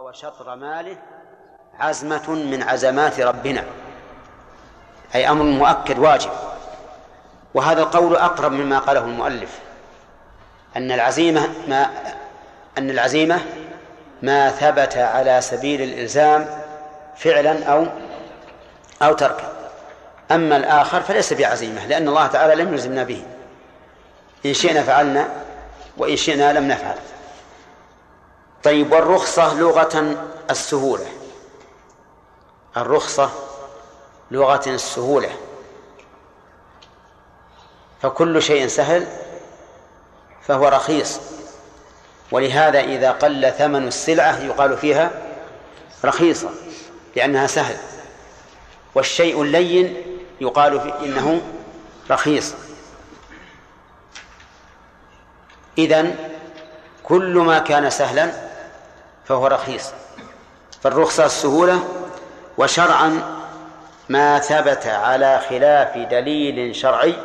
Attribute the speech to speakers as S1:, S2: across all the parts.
S1: وشطر ماله عزمة من عزمات ربنا أي أمر مؤكد واجب. وهذا القول أقرب مما قاله المؤلف أن العزيمة ما أن العزيمة ما ثبت على سبيل الإلزام فعلا أو أو تركا. أما الآخر فليس بعزيمة لأن الله تعالى لم يلزمنا به. إن شئنا فعلنا وإن شئنا لم نفعل. طيب والرخصة لغة السهولة. الرخصة لغة السهولة. فكل شيء سهل فهو رخيص. ولهذا إذا قل ثمن السلعة يقال فيها رخيصة لأنها سهل. والشيء اللين يقال في إنه رخيص. إذن كل ما كان سهلا فهو رخيص. فالرخصة السهولة وشرعا ما ثبت على خلاف دليل شرعي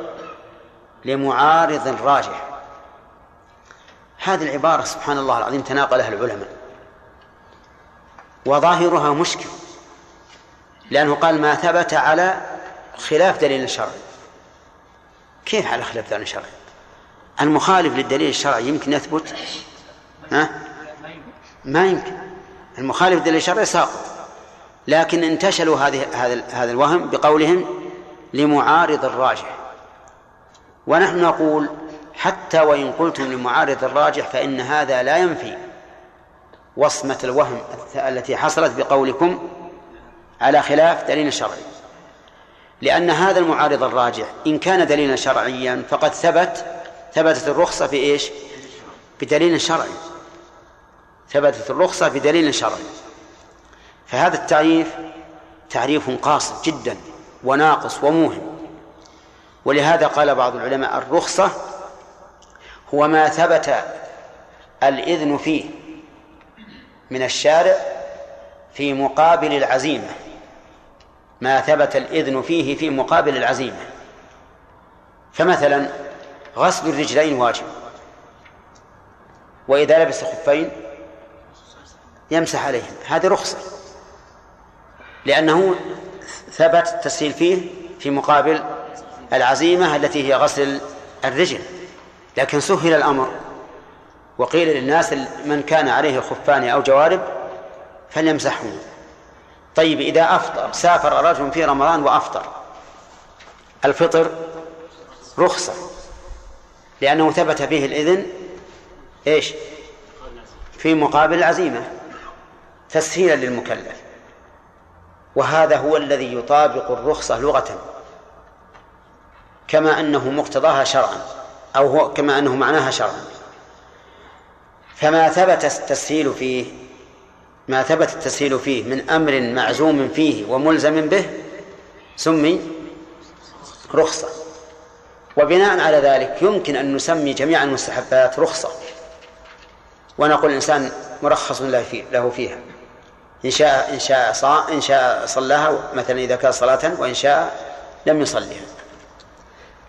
S1: لمعارض راجح. هذه العبارة سبحان الله العظيم تناقلها العلماء. وظاهرها مشكل لأنه قال ما ثبت على خلاف دليل شرعي. كيف على خلاف دليل شرعي؟ المخالف للدليل الشرعي يمكن يثبت ها؟ ما يمكن. المخالف للدليل الشرعي ساقط. لكن انتشلوا هذه هذا هذا الوهم بقولهم لمعارض الراجح. ونحن نقول حتى وإن قلتم لمعارض الراجح فإن هذا لا ينفي وصمة الوهم التي حصلت بقولكم على خلاف دليل شرعي. لأن هذا المعارض الراجح إن كان دليلا شرعيا فقد ثبت ثبتت الرخصة في إيش؟ بدليل شرعي. ثبتت الرخصة بدليل شرعي. فهذا التعريف تعريف قاصر جدا وناقص وموهم. ولهذا قال بعض العلماء الرخصة هو ما ثبت الإذن فيه من الشارع في مقابل العزيمة. ما ثبت الإذن فيه في مقابل العزيمة. فمثلا غسل الرجلين واجب. وإذا لبس خفين يمسح عليهم. هذه رخصة. لأنه ثبت التسهيل فيه في مقابل العزيمة التي هي غسل الرجل. لكن سهل الأمر وقيل للناس من كان عليه خفان أو جوارب فليمسحهم طيب إذا أفطر سافر رجل في رمضان وأفطر الفطر رخصة. لأنه ثبت فيه الإذن إيش؟ في مقابل العزيمة. تسهيلا للمكلف. وهذا هو الذي يطابق الرخصة لغة. كما أنه مقتضاها شرعا أو هو كما أنه معناها شرعا. فما ثبت التسهيل فيه ما ثبت التسهيل فيه من أمر معزوم فيه وملزم به سمي رخصة. وبناء على ذلك يمكن أن نسمي جميع المستحبات رخصة. ونقول الإنسان مرخص له فيها. إن شاء إن شاء صا إن شاء صلاها مثلا إذا كان صلاة وإن شاء لم يصليها.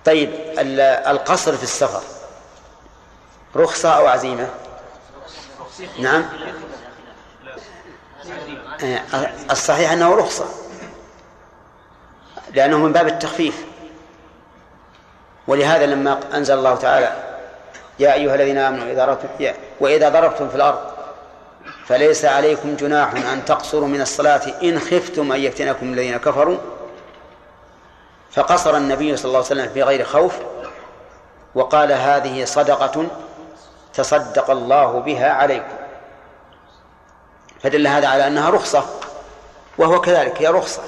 S1: طيب القصر في السفر رخصة أو عزيمة؟ نعم. آه، الصحيح أنه رخصة لأنه من باب التخفيف. ولهذا لما أنزل الله تعالى يا أيها الذين آمنوا إذا ضربتم وإذا ضربتم في الأرض فليس عليكم جناح أن تقصروا من الصلاة إن خفتم أن يفتنكم الذين كفروا؟ فقصر النبي صلى الله عليه وسلم في غير خوف وقال هذه صدقة تصدق الله بها عليكم. فدل هذا على أنها رخصة وهو كذلك هي رخصة.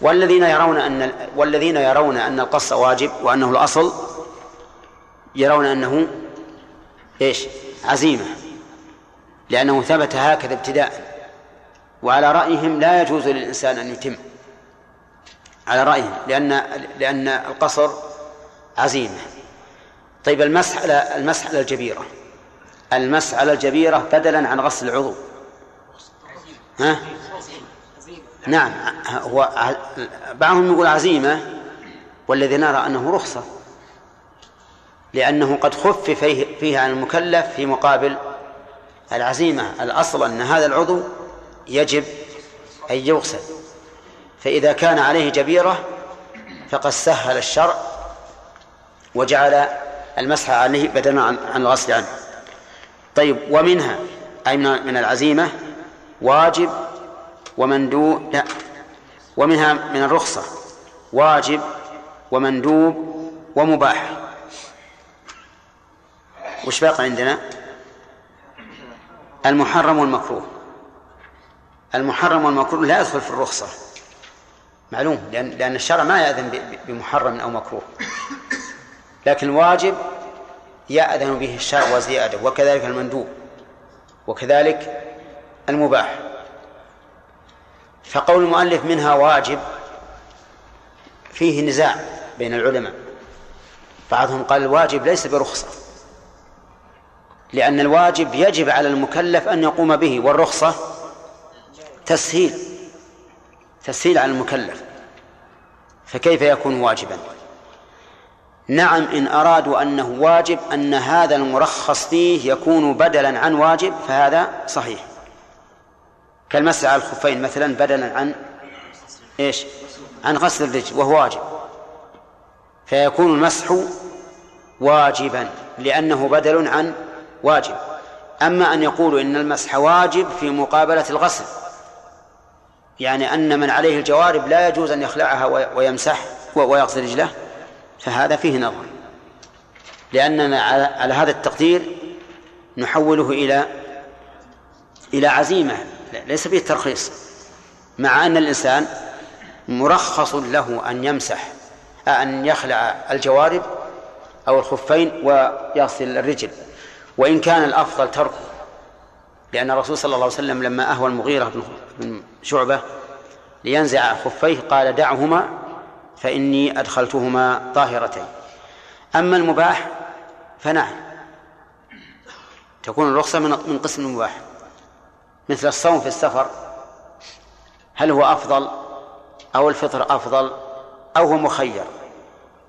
S1: والذين يرون أن والذين يرون أن القص واجب وأنه الأصل يرون أنه إيش؟ عزيمة. لأنه ثبت هكذا ابتداء. وعلى رأيهم لا يجوز للإنسان أن يتم. على رأيهم لأن لأن القصر عزيمة. طيب المسح على المسح على الجبيرة. المسح على الجبيرة بدلا عن غسل العضو. ها؟ نعم هو بعضهم يقول عزيمة والذي نرى أنه رخصة. لأنه قد خفف فيه, فيه عن المكلف في مقابل العزيمة الأصل أن هذا العضو يجب أن يغسل. فإذا كان عليه جبيرة فقد سهل الشرع وجعل المسح عليه بدلا عن الغسل عنه. طيب ومنها أي من العزيمة؟ واجب ومندوب لا. ومنها من الرخصة واجب ومندوب ومباح. وش باقي عندنا؟ المحرم والمكروه. المحرم والمكروه لا يدخل في الرخصة. معلوم لأن لأن الشرع ما يأذن بمحرم أو مكروه. لكن الواجب يأذن به الشرع وزيادة وكذلك المندوب وكذلك المباح. فقول المؤلف منها واجب فيه نزاع بين العلماء. بعضهم قال الواجب ليس برخصة. لأن الواجب يجب على المكلف أن يقوم به والرخصة تسهيل تسهيل على المكلف. فكيف يكون واجبا؟ نعم إن أرادوا أنه واجب أن هذا المرخص فيه يكون بدلا عن واجب فهذا صحيح. كالمسح على الخفين مثلا بدلا عن إيش؟ عن غسل الرجل وهو واجب. فيكون المسح واجبا لأنه بدل عن واجب. أما أن يقولوا إن المسح واجب في مقابلة الغسل يعني أن من عليه الجوارب لا يجوز أن يخلعها ويمسح ويغسل رجله فهذا فيه نظر. لأننا على هذا التقدير نحوله إلى إلى عزيمة ليس فيه ترخيص مع أن الإنسان مرخص له أن يمسح أن يخلع الجوارب أو الخفين ويغسل الرجل. وإن كان الأفضل تركه. لأن الرسول صلى الله عليه وسلم لما أهوى المغيرة بن شعبة لينزع خفيه قال دعهما فإني أدخلتهما طاهرتين. أما المباح فنعم. تكون الرخصة من قسم المباح. مثل الصوم في السفر هل هو أفضل أو الفطر أفضل أو هو مخير؟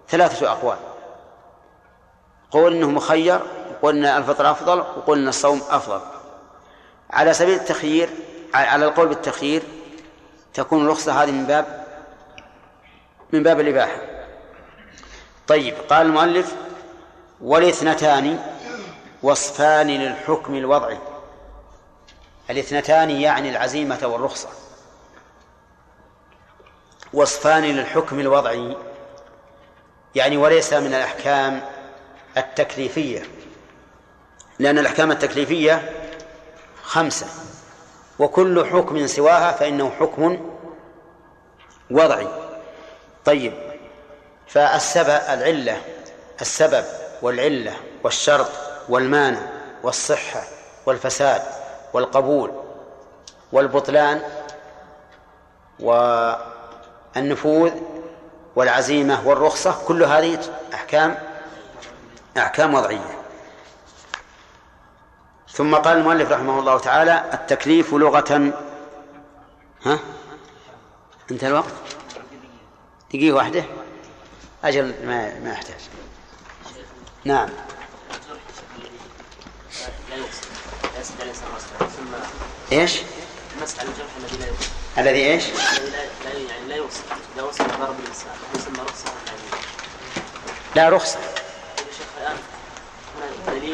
S1: ثلاثة أقوال. قول إنه مخير وقلنا الفطر أفضل وقلنا الصوم أفضل. على سبيل التخيير على القول بالتخيير تكون الرخصة هذه من باب من باب الإباحة. طيب قال المؤلف والاثنتان وصفان للحكم الوضعي الاثنتان يعني العزيمة والرخصة. وصفان للحكم الوضعي يعني وليس من الأحكام التكليفية. لأن الأحكام التكليفية خمسة وكل حكم سواها فإنه حكم وضعي. طيب فالسبب العلة السبب والعلة والشرط والمانع والصحة والفساد والقبول والبطلان والنفوذ والعزيمة والرخصة كل هذه أحكام أحكام وضعية. ثم قال المؤلف رحمه الله تعالى التكليف لغة. ها؟ انتهى الوقت؟ دقيقة واحدة. أجل ما ما يحتاج. نعم. إيش؟ على الجرح الذي لا يوصل الذي إيش؟ الذي لا يعني لا يوصل اذا وصل ضرب الانسان يسمى رخصه لا رخصة.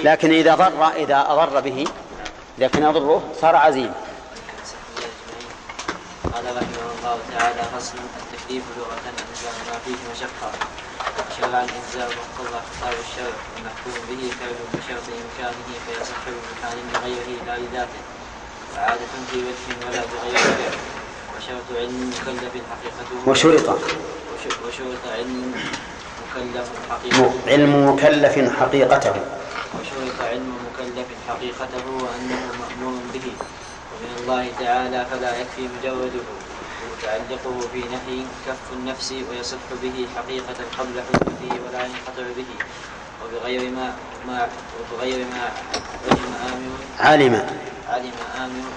S1: لكن إذا ضر إذا أضر به اذا كان يضره صار عزيم.
S2: قال رحمه الله تعالى فصل التكليف لغة أنزل ما فيه مشقة شرعا إنزال مقتضى خطاب الشرع المحكوم به فعل بشرط إمكانه فيصح بمكان لغيره لا لذاته وعادة في وجه ولا بغير فعل وشرط علم مكلف حقيقته
S1: وشرط.
S2: وشرط علم مكلف حقيقته
S1: علم مكلف حقيقته.
S2: وشرط علم مكلف حقيقته وأنه مأمور به. ومن الله تعالى فلا يكفي مجرده ومتعلقه في نهي كف النفس ويصح به حقيقة قبل حدوثه ولا ينقطع به. وبغير ما ما وبغير ما علم آمر
S1: علم.
S2: علم آمر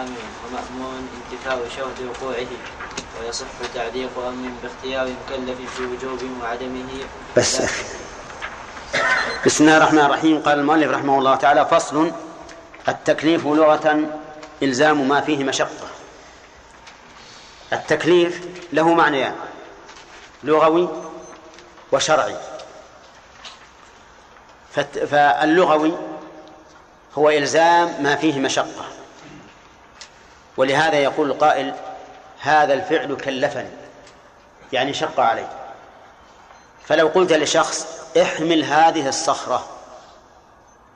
S2: آمر ومأمور انتفاء شرط وقوعه. ويصح تعليق أمر باختيار مكلف في وجوب وعدمه.
S1: بس بسم الله الرحمن الرحيم. قال المؤلف رحمه الله تعالى فصل التكليف لغة إلزام ما فيه مشقة. التكليف له معنيان لغوي وشرعي. فاللغوي هو إلزام ما فيه مشقة. ولهذا يقول القائل هذا الفعل كلفني يعني شق علي فلو قلت لشخص احمل هذه الصخرة.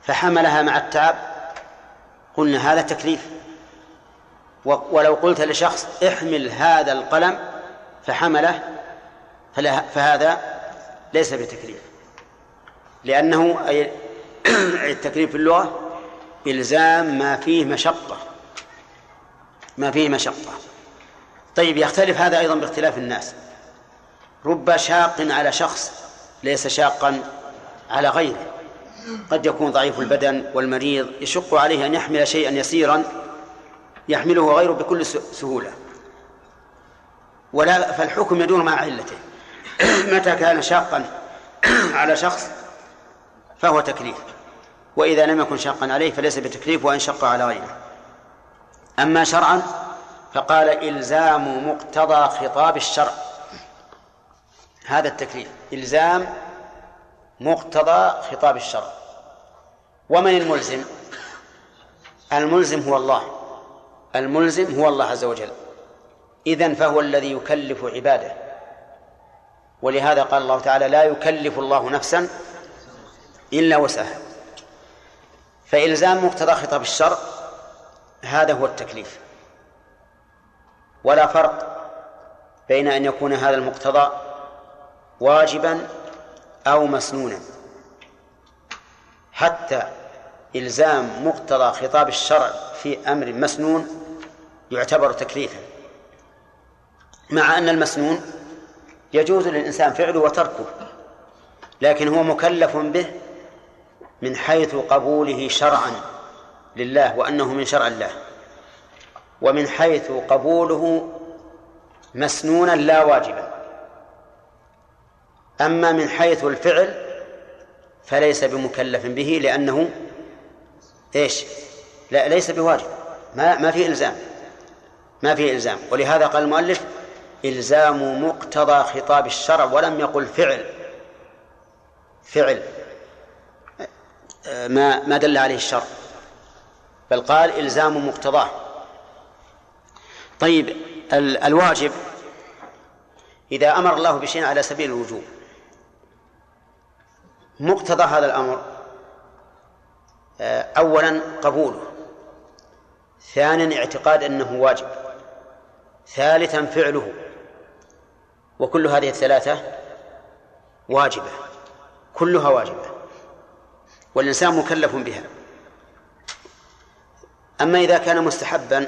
S1: فحملها مع التعب. قلنا هذا تكليف. ولو قلت لشخص احمل هذا القلم فحمله فهذا ليس بتكليف. لأنه أي التكليف في اللغة إلزام ما فيه مشقة. ما فيه مشقة. طيب يختلف هذا أيضا باختلاف الناس. رب شاق على شخص ليس شاقا على غيره. قد يكون ضعيف البدن والمريض يشق عليه أن يحمل شيئا يسيرا يحمله غيره بكل سهولة. ولا فالحكم يدور مع علته. متى كان شاقا على شخص فهو تكليف. وإذا لم يكن شاقا عليه فليس بتكليف وإن شق على غيره. أما شرعا فقال إلزام مقتضى خطاب الشرع. هذا التكليف. إلزام مقتضى خطاب الشرع. ومن الملزم؟ الملزم هو الله. الملزم هو الله عز وجل. إذن فهو الذي يكلف عباده. ولهذا قال الله تعالى لا يكلف الله نفسا إلا وسعها. فإلزام مقتضى خطاب الشرع هذا هو التكليف. ولا فرق بين أن يكون هذا المقتضى واجبا أو مسنونا. حتى إلزام مقتضى خطاب الشرع في أمر مسنون يعتبر تكليفا. مع أن المسنون يجوز للإنسان فعله وتركه لكن هو مكلف به من حيث قبوله شرعا لله وأنه من شرع الله. ومن حيث قبوله مسنونا لا واجبا. أما من حيث الفعل فليس بمكلف به لأنه إيش؟ لا ليس بواجب. ما ما في إلزام. ما في إلزام. ولهذا قال المؤلف إلزام مقتضى خطاب الشرع ولم يقل فعل. فعل. ما ما دل عليه الشرع. بل قال إلزام مقتضاه. طيب الواجب إذا أمر الله بشيء على سبيل الوجوب مقتضى هذا الأمر. آه، أولا قبوله. ثانيا اعتقاد أنه واجب. ثالثا فعله. وكل هذه الثلاثة واجبة. كلها واجبة. والإنسان مكلف بها. أما إذا كان مستحبا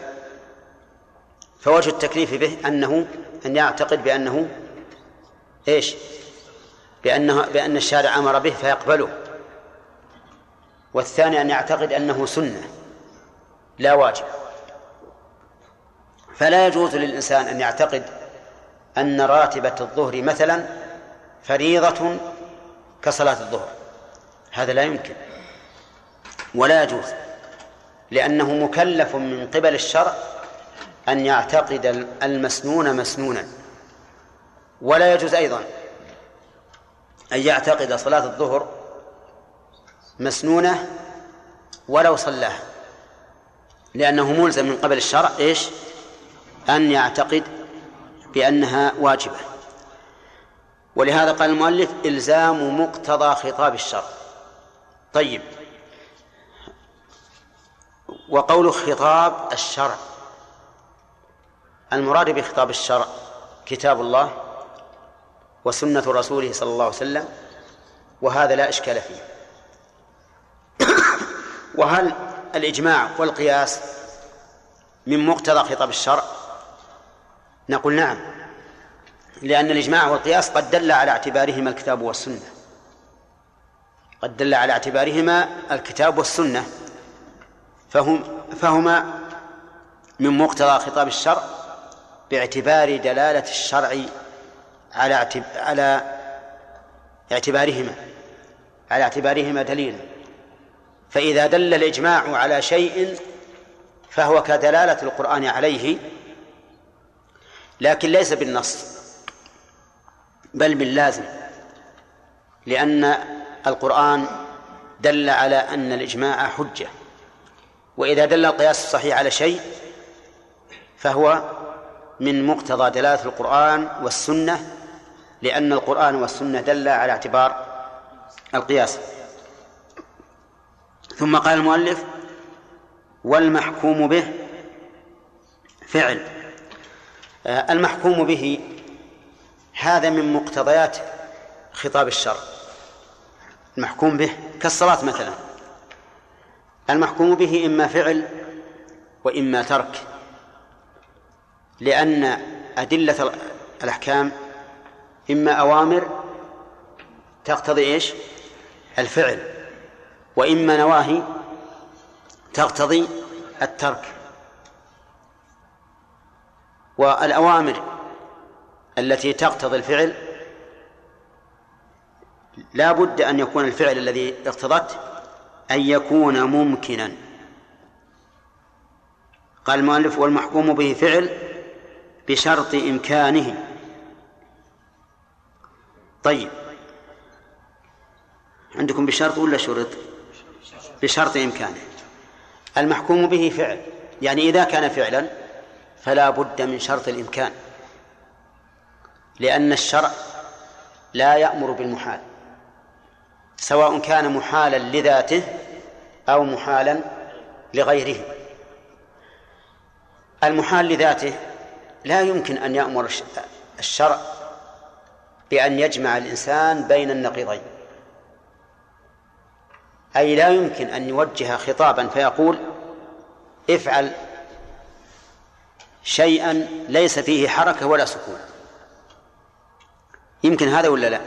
S1: فوجه التكليف به أنه أن يعتقد بأنه إيش؟ بأنه بأن الشارع أمر به فيقبله. والثاني أن يعتقد أنه سنة لا واجب. فلا يجوز للإنسان أن يعتقد أن راتبة الظهر مثلا فريضة كصلاة الظهر. هذا لا يمكن ولا يجوز لأنه مكلف من قبل الشرع أن يعتقد المسنون مسنونا. ولا يجوز أيضا أن يعتقد صلاة الظهر مسنونة ولو صلاها لأنه ملزم من قبل الشرع إيش؟ أن يعتقد بأنها واجبة. ولهذا قال المؤلف إلزام مقتضى خطاب الشرع. طيب. وقول خطاب الشرع. المراد بخطاب الشرع كتاب الله؟ وسنة رسوله صلى الله عليه وسلم وهذا لا إشكال فيه. وهل الإجماع والقياس من مقتضى خطاب الشرع؟ نقول نعم لأن الإجماع والقياس قد دل على اعتبارهما الكتاب والسنة. قد دل على اعتبارهما الكتاب والسنة. فهم فهما من مقتضى خطاب الشرع باعتبار دلالة الشرع على على اعتبارهما على اعتبارهما دليلا. فإذا دل الإجماع على شيء فهو كدلالة القرآن عليه لكن ليس بالنص بل باللازم لأن القرآن دل على أن الإجماع حجة. وإذا دل القياس الصحيح على شيء فهو من مقتضى دلالة القرآن والسنة لأن القرآن والسنة دل على اعتبار القياس. ثم قال المؤلف والمحكوم به فعل. آه، المحكوم به هذا من مقتضيات خطاب الشرع. المحكوم به كالصلاة مثلا. المحكوم به إما فعل وإما ترك لأن أدلة الأحكام إما أوامر تقتضي إيش؟ الفعل. وإما نواهي تقتضي الترك. والأوامر التي تقتضي الفعل لا بد أن يكون الفعل الذي اقتضت أن يكون ممكنا. قال المؤلف والمحكوم به فعل بشرط إمكانه. طيب. عندكم بشرط ولا شرط؟ بشرط إمكانه. المحكوم به فعل. يعني إذا كان فعلا فلا بد من شرط الإمكان. لأن الشرع لا يأمر بالمحال. سواء كان محالا لذاته أو محالا لغيره. المحال لذاته لا يمكن أن يأمر الشرع بأن يجمع الإنسان بين النقيضين. أي لا يمكن أن يوجه خطابا فيقول افعل شيئا ليس فيه حركة ولا سكون. يمكن هذا ولا لا؟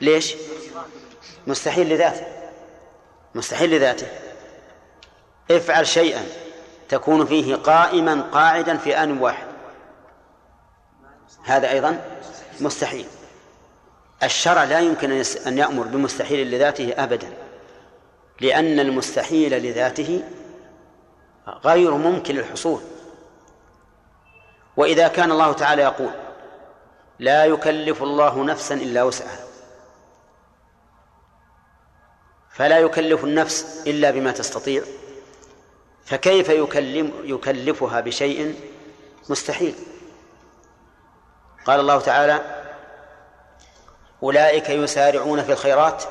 S1: ليش؟ مستحيل لذاته. مستحيل لذاته. افعل شيئا تكون فيه قائما قاعدا في آن واحد. هذا أيضا مستحيل. الشرع لا يمكن أن يأمر بمستحيل لذاته أبدا لأن المستحيل لذاته غير ممكن للحصول. وإذا كان الله تعالى يقول لا يكلف الله نفسا إلا وسعها فلا يكلف النفس إلا بما تستطيع فكيف يكلم يكلفها بشيء مستحيل؟ قال الله تعالى أولئك يسارعون في الخيرات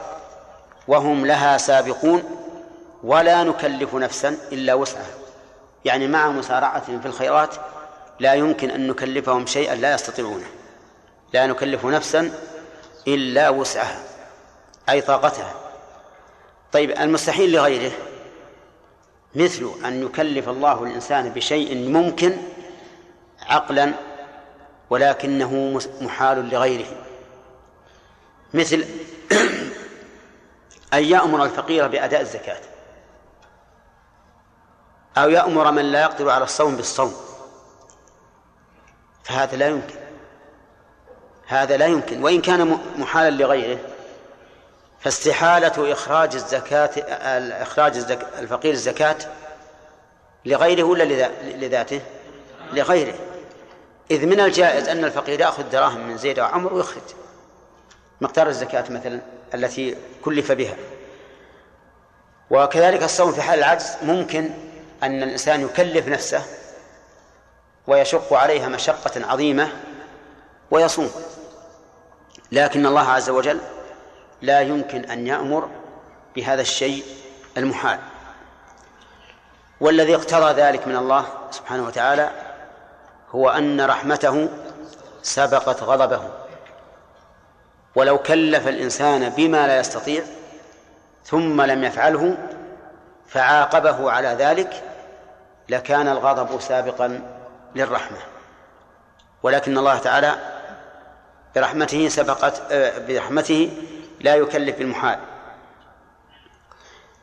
S1: وهم لها سابقون ولا نكلف نفسا إلا وسعها. يعني مع مسارعتهم في الخيرات لا يمكن أن نكلفهم شيئا لا يستطيعونه. لا نكلف نفسا إلا وسعها أي طاقتها. طيب المستحيل لغيره مثل أن يكلف الله الإنسان بشيء ممكن عقلا ولكنه محال لغيره. مثل أن يأمر الفقير بأداء الزكاة أو يأمر من لا يقدر على الصوم بالصوم. فهذا لا يمكن. هذا لا يمكن. وإن كان محالا لغيره فاستحالة إخراج الزكاة إخراج الفقير الزكاة لغيره ولا لذاته؟ لغيره. إذ من الجائز أن الفقير يأخذ دراهم من زيد وعمر ويخرج. مقدار الزكاة مثلا التي كلف بها. وكذلك الصوم في حال العجز ممكن أن الإنسان يكلف نفسه ويشق عليها مشقة عظيمة ويصوم. لكن الله عز وجل لا يمكن أن يأمر بهذا الشيء المحال. والذي اقتضى ذلك من الله سبحانه وتعالى هو أن رحمته سبقت غضبه. ولو كلف الإنسان بما لا يستطيع ثم لم يفعله فعاقبه على ذلك لكان الغضب سابقا للرحمة. ولكن الله تعالى برحمته سبقت آه، برحمته لا يكلف بالمحال.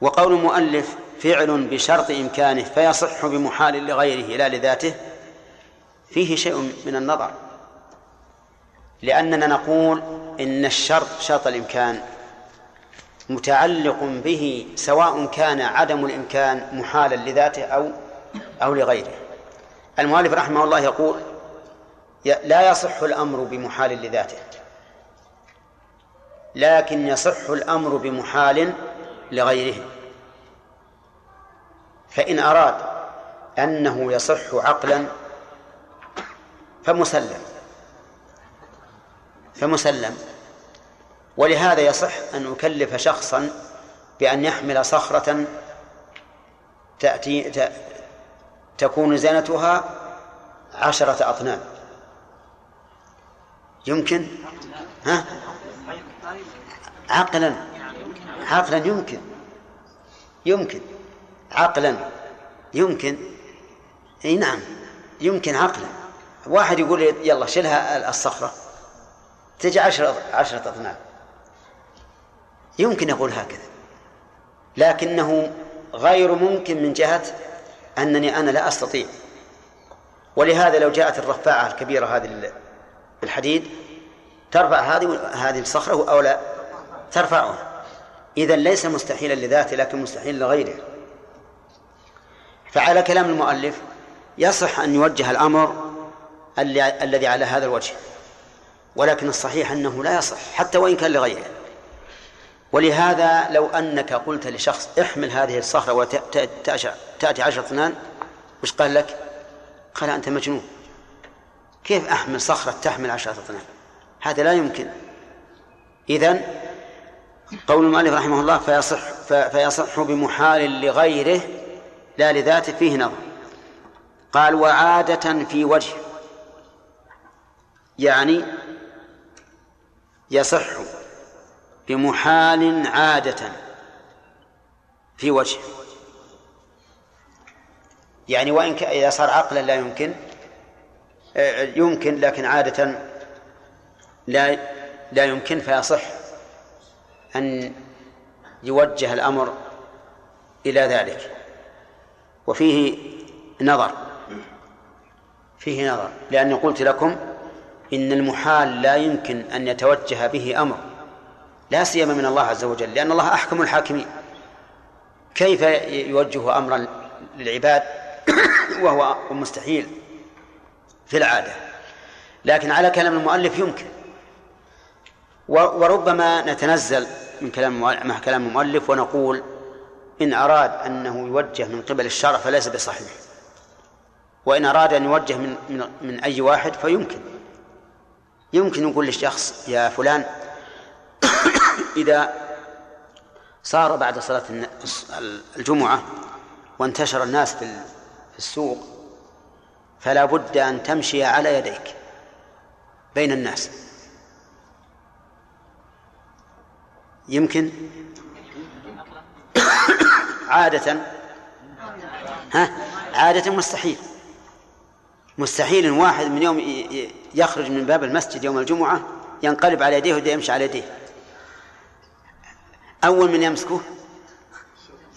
S1: وقول المؤلف فعل بشرط إمكانه فيصح بمحال لغيره لا لذاته فيه شيء من النظر. لأننا نقول إن الشرط شرط الإمكان متعلق به سواء كان عدم الإمكان محالا لذاته أو أو لغيره. المؤلف رحمه الله يقول لا يصح الأمر بمحال لذاته لكن يصح الأمر بمحال لغيره. فإن أراد أنه يصح عقلا فمسلم. فمسلم. ولهذا يصح أن أكلف شخصا بأن يحمل صخرة تأتي تكون زينتها عشرة أطنان. يمكن؟ ها؟ عقلا. عقلا يمكن. يمكن. عقلا يمكن. إي نعم. يمكن عقلا. واحد يقول يلا شيلها الصخرة. تجي عشرة عشرة أطنان يمكن يقول هكذا. لكنه غير ممكن من جهة أنني أنا لا أستطيع. ولهذا لو جاءت الرفاعة الكبيرة هذه الحديد ترفع هذه هذه الصخرة أو لا؟ ترفعها. إذا ليس مستحيلا لذاته لكن مستحيل لغيره. فعلى كلام المؤلف يصح أن يوجه الأمر الذي على هذا الوجه. ولكن الصحيح أنه لا يصح حتى وإن كان لغيره. ولهذا لو أنك قلت لشخص احمل هذه الصخرة وتأتي عشر اثنان وش قال لك؟ قال أنت مجنون. كيف أحمل صخرة تحمل عشرة اثنان؟ هذا لا يمكن. إذن قول المؤلف رحمه الله فيصح فيصح بمحال لغيره لا لذاته فيه نظر. قال وعادة في وجه يعني يصح بمحال عادة في وجه. يعني وإن إذا صار عقلا لا يمكن آه، يمكن لكن عادة لا لا يمكن فيصح أن يوجه الأمر إلى ذلك. وفيه نظر فيه نظر لأني قلت لكم إن المحال لا يمكن أن يتوجه به أمر لا سيما من الله عز وجل لأن الله أحكم الحاكمين. كيف يوجه أمرا للعباد؟ وهو مستحيل في العادة. لكن على كلام المؤلف يمكن. وربما نتنزل من كلام مع كلام المؤلف ونقول إن أراد أنه يوجه من قبل الشرع فليس بصحيح. وإن أراد أن يوجه من من, من أي واحد فيمكن. يمكن يقول للشخص يا فلان إذا صار بعد صلاة الجمعة وانتشر الناس في السوق فلا بد أن تمشي على يديك بين الناس. يمكن؟ عادة. ها؟ عادة مستحيل. مستحيل واحد من يوم يخرج من باب المسجد يوم الجمعة ينقلب على يديه ويبدأ يمشي على يديه. أول من يمسكه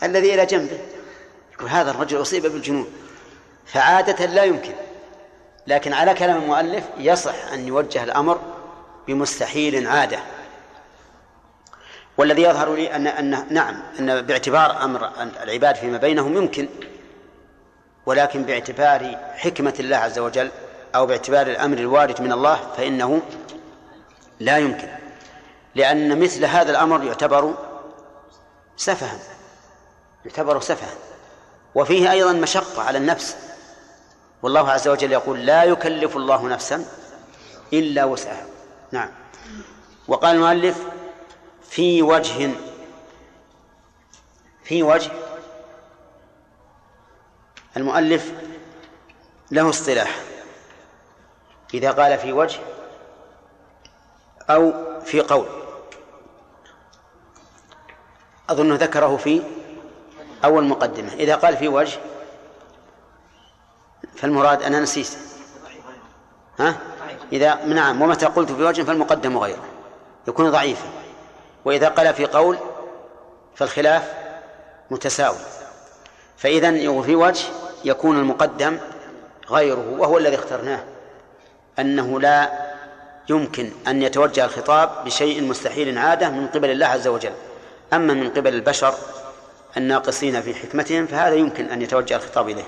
S1: الذي إلى جنبه. وهذا الرجل أصيب بالجنون. فعادة لا يمكن. لكن على كلام المؤلف يصح أن يوجه الأمر بمستحيل عادة. والذي يظهر لي أن أن نعم أن باعتبار أمر العباد فيما بينهم يمكن. ولكن باعتبار حكمة الله عز وجل أو باعتبار الأمر الوارد من الله فإنه لا يمكن. لأن مثل هذا الأمر يعتبر سفها يعتبر سفها. وفيه أيضا مشقة على النفس. والله عز وجل يقول لا يكلف الله نفسا إلا وسعها. نعم. وقال المؤلف في وجه في وجه المؤلف له اصطلاح. إذا قال في وجه أو في قول. أظنه ذكره في أول مقدمة. إذا قال في وجه فالمراد أنا نسيت. ها؟ إذا نعم ومتى قلت في وجه فالمقدم غيره. يكون ضعيفا. وإذا قال في قول فالخلاف متساوي. فإذا في وجه يكون المقدم غيره وهو الذي اخترناه. أنه لا يمكن أن يتوجه الخطاب بشيء مستحيل عادة من قبل الله عز وجل. أما من قبل البشر الناقصين في حكمتهم فهذا يمكن أن يتوجه الخطاب إليه.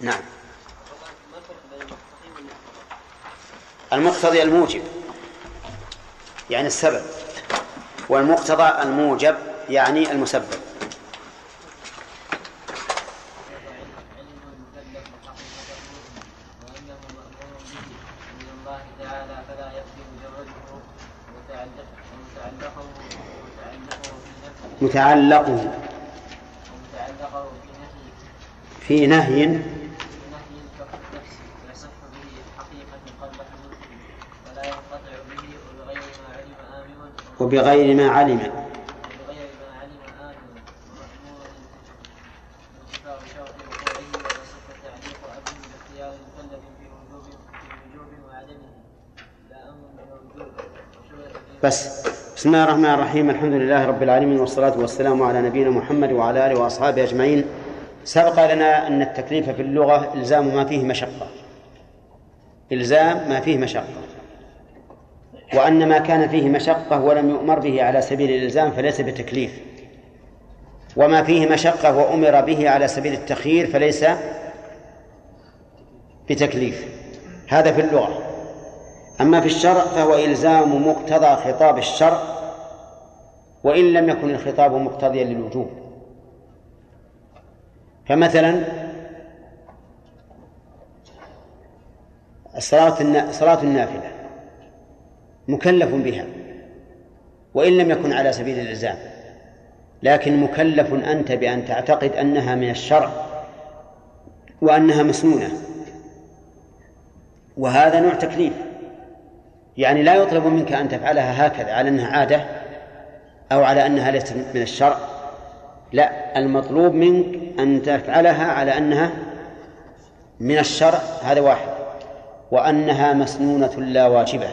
S1: نعم. المقتضي الموجب يعني السبب. والمقتضى الموجب يعني المسبب. متعلقه في نهي وبغير ما علم. بس. بسم الله الرحمن الرحيم. الحمد لله رب العالمين والصلاة والسلام على نبينا محمد وعلى آله وأصحابه أجمعين. سبق لنا أن التكليف في اللغة إلزام ما فيه مشقة. إلزام ما فيه مشقة. وأن ما كان فيه مشقة ولم يؤمر به على سبيل الإلزام فليس بتكليف. وما فيه مشقة وأمر به على سبيل التخيير فليس بتكليف. هذا في اللغة. أما في الشرع فهو إلزام مقتضى خطاب الشرع وإن لم يكن الخطاب مقتضيا للوجوب. فمثلا الصلاة صلاة النافلة مكلف بها وإن لم يكن على سبيل الإلزام لكن مكلف أنت بأن تعتقد أنها من الشرع وأنها مسنونة. وهذا نوع تكليف. يعني لا يطلب منك أن تفعلها هكذا على أنها عادة أو على أنها ليست من الشرع. لا المطلوب منك أن تفعلها على أنها من الشرع هذا واحد. وأنها مسنونة لا واجبة.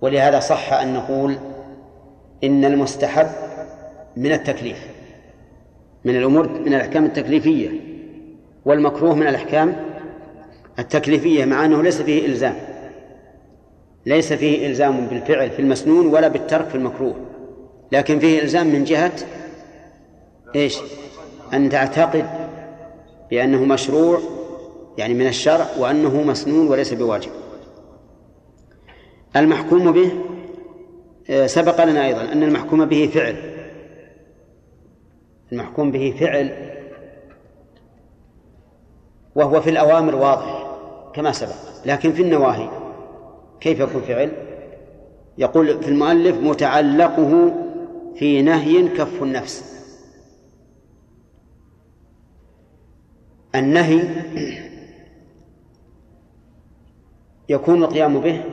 S1: ولهذا صح أن نقول إن المستحب من التكليف من الأمور من الأحكام التكليفية والمكروه من الأحكام التكليفية مع أنه ليس فيه إلزام. ليس فيه إلزام بالفعل في المسنون ولا بالترك في المكروه. لكن فيه إلزام من جهة إيش؟ أن تعتقد بأنه مشروع يعني من الشرع وأنه مسنون وليس بواجب. المحكوم به آه، سبق لنا أيضا أن المحكوم به فعل. المحكوم به فعل وهو في الأوامر واضح كما سبق لكن في النواهي. كيف يكون فعل؟ يقول في المؤلف متعلقه في نهي كف النفس. النهي يكون القيام به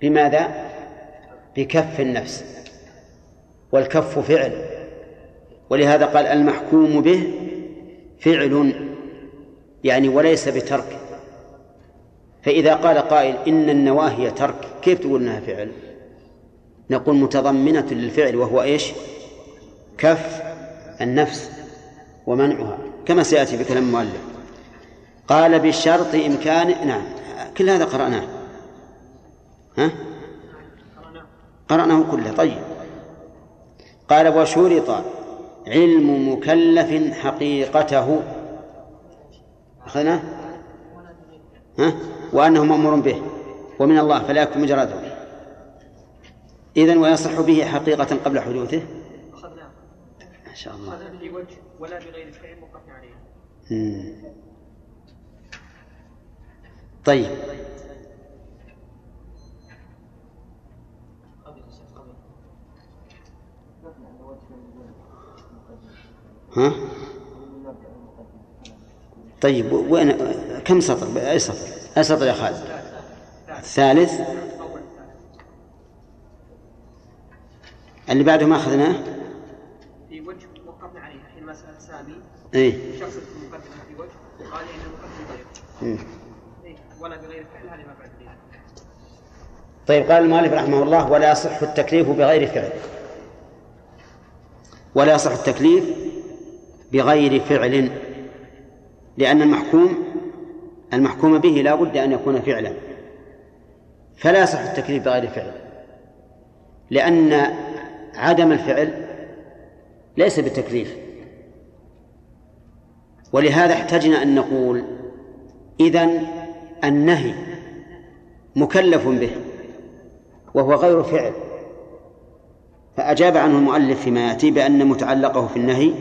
S1: بماذا؟ بكف النفس. والكف فعل. ولهذا قال المحكوم به فعل يعني وليس بترك. فإذا قال قائل إن النواهي ترك كيف تقول إنها فعل؟ نقول متضمنة للفعل وهو إيش؟ كف النفس ومنعها كما سيأتي بكلام المؤلف. قال بشرط إمكان نعم كل هذا قرأناه. ها؟ قرأناه كله طيب. قال وشرط علم مكلف حقيقته. أخذنا ها؟ وأنه مأمور به ومن الله فلا يكون مجرده إذن ويصح به حقيقة قبل حدوثه. ما شاء الله. ولا بغير فعل عليه. طيب. ها؟ طيب وين كم سطر؟ أي سطر؟ أي سطر يا خالد الثالث اللي بعده ما أخذناه؟
S3: في وجه وقفنا عليه الحين مسألة سامي
S1: إيه.
S3: شخص المقدمة في وجه قال إن المقدم ضيق إيه. ولا بغير فعل هذه ما بعد
S1: طيب قال المؤلف رحمه الله ولا يصح التكليف بغير فعل. ولا يصح التكليف بغير فعل لأن المحكوم المحكوم به لا بد أن يكون فعلا. فلا يصح التكليف بغير فعل. لأن عدم الفعل ليس بالتكليف ولهذا احتجنا أن نقول إذن النهي مكلف به وهو غير فعل. فأجاب عنه المؤلف فيما يأتي بأن متعلقه في النهي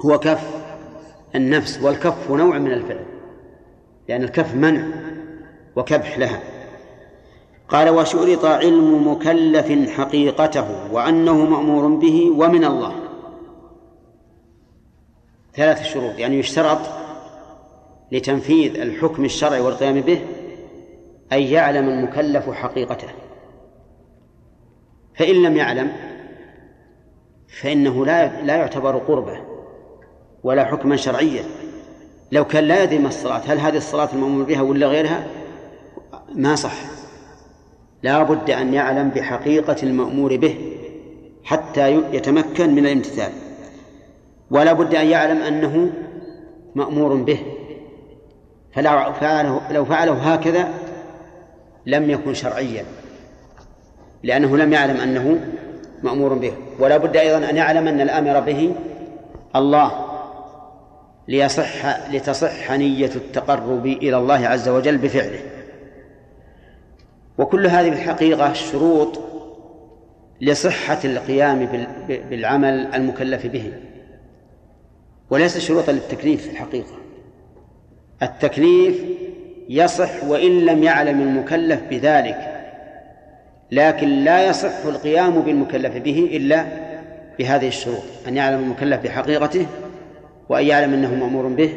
S1: هو كف النفس والكف نوع من الفعل. لأن الكف منع وكبح لها. قال وشرط علم مكلف حقيقته وأنه مأمور به ومن الله. ثلاث شروط. يعني يشترط لتنفيذ الحكم الشرعي والقيام به أن يعلم المكلف حقيقته. فإن لم يعلم فإنه لا لا يعتبر قربة ولا حكما شرعيا. لو كان لا يدري ما الصلاة هل هذه الصلاة المأمور بها ولا غيرها؟ ما صح. لا بد أن يعلم بحقيقة المأمور به حتى يتمكن من الامتثال. ولا بد أن يعلم أنه مأمور به. فلو فعله لو فعله هكذا لم يكن شرعيا لأنه لم يعلم أنه مأمور به. ولا بد أيضا أن يعلم أن الآمر به الله. ليصح لتصح نية التقرب إلى الله عز وجل بفعله. وكل هذه الحقيقة شروط لصحة القيام بالعمل المكلف به. وليس شروطا للتكليف في الحقيقة. التكليف يصح وإن لم يعلم المكلف بذلك لكن لا يصح القيام بالمكلف به إلا بهذه الشروط. أن يعلم المكلف بحقيقته وأن يعلم أنه مأمور به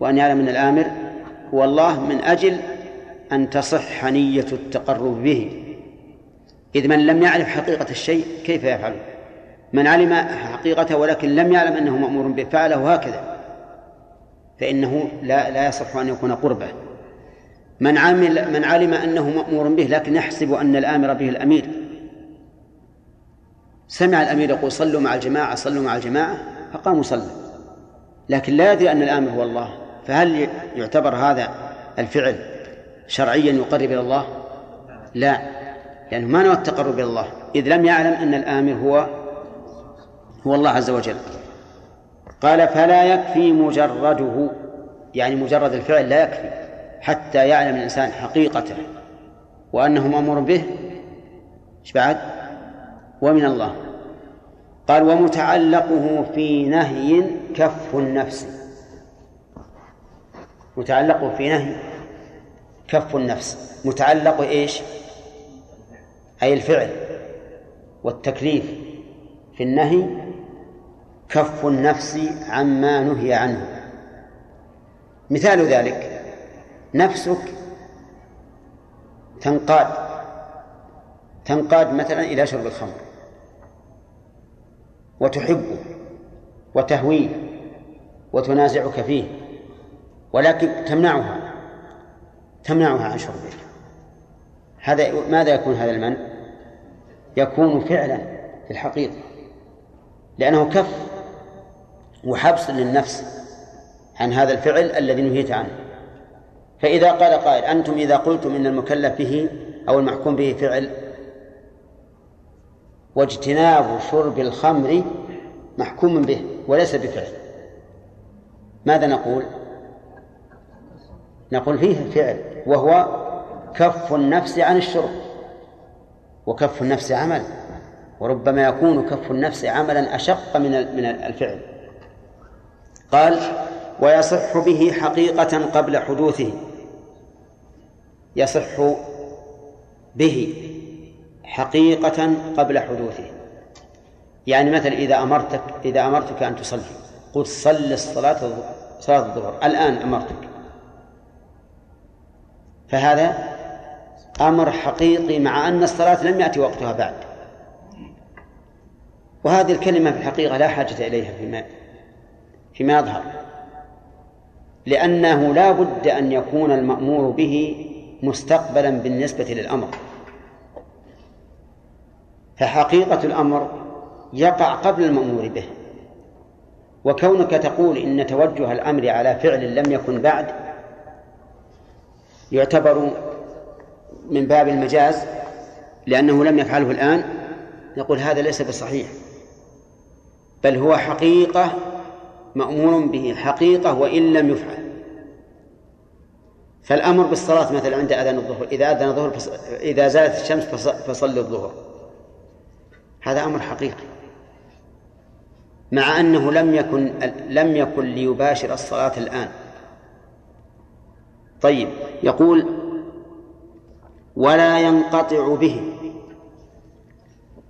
S1: وأن يعلم أن الآمر هو الله من أجل أن تصح نية التقرب به. إذ من لم يعرف حقيقة الشيء كيف يفعله؟ من علم حقيقته ولكن لم يعلم أنه مأمور به فعله هكذا. فإنه لا لا يصح أن يكون قربة. من عمل من علم أنه مأمور به لكن يحسب أن الآمر به الأمير. سمع الأمير يقول صلوا مع الجماعة صلوا مع الجماعة فقاموا صلوا. لكن لا يدري أن الآمر هو الله. فهل يعتبر هذا الفعل شرعيا يقرب إلى الله؟ لا لأنه ما نوى التقرب إلى الله. إذ لم يعلم أن الآمر هو هو الله عز وجل. قال فلا يكفي مجرده. يعني مجرد الفعل لا يكفي حتى يعلم الإنسان حقيقته وأنه مأمور به. إيش بعد؟ ومن الله. قال ومتعلقه في نهي كف النفس. متعلقه في نهي. كف النفس. متعلق إيش؟ أي الفعل والتكليف في النهي. كف النفس عما نهي عنه. مثال ذلك. نفسك تنقاد. تنقاد مثلا إلى شرب الخمر. وتحبه. وتهويه. وتنازعك فيه ولكن تمنعها تمنعها عن شربه هذا ماذا يكون هذا المنع؟ يكون فعلا في الحقيقة لأنه كف وحبس للنفس عن هذا الفعل الذي نهيت عنه. فإذا قال قائل أنتم إذا قلتم إن المكلف به أو المحكوم به فعل واجتناب شرب الخمر محكوم به وليس بفعل. ماذا نقول؟ نقول فيه فعل وهو كف النفس عن الشرب وكف النفس عمل وربما يكون كف النفس عملا أشق من من الفعل. قال ويصح به حقيقة قبل حدوثه. يصح به حقيقة قبل حدوثه. يعني مثلا إذا أمرتك إذا أمرتك أن تصلي قل صل الصلاة صلاة الظهر. الآن أمرتك. فهذا أمر حقيقي مع أن الصلاة لم يأتي وقتها بعد. وهذه الكلمة في الحقيقة لا حاجة إليها فيما فيما يظهر. لأنه لا بد أن يكون المأمور به مستقبلا بالنسبة للأمر. فحقيقة الأمر يقع قبل المأمور به. وكونك تقول إن توجه الأمر على فعل لم يكن بعد يعتبر من باب المجاز لأنه لم يفعله الآن نقول هذا ليس بصحيح. بل هو حقيقة مأمور به حقيقة وإن لم يفعل. فالأمر بالصلاة مثلا عند أذان الظهر إذا أذن الظهر. إذا زالت الشمس فص... فصل الظهر. هذا أمر حقيقي. مع أنه لم يكن لم يكن ليباشر الصلاة الآن. طيب يقول ولا ينقطع به.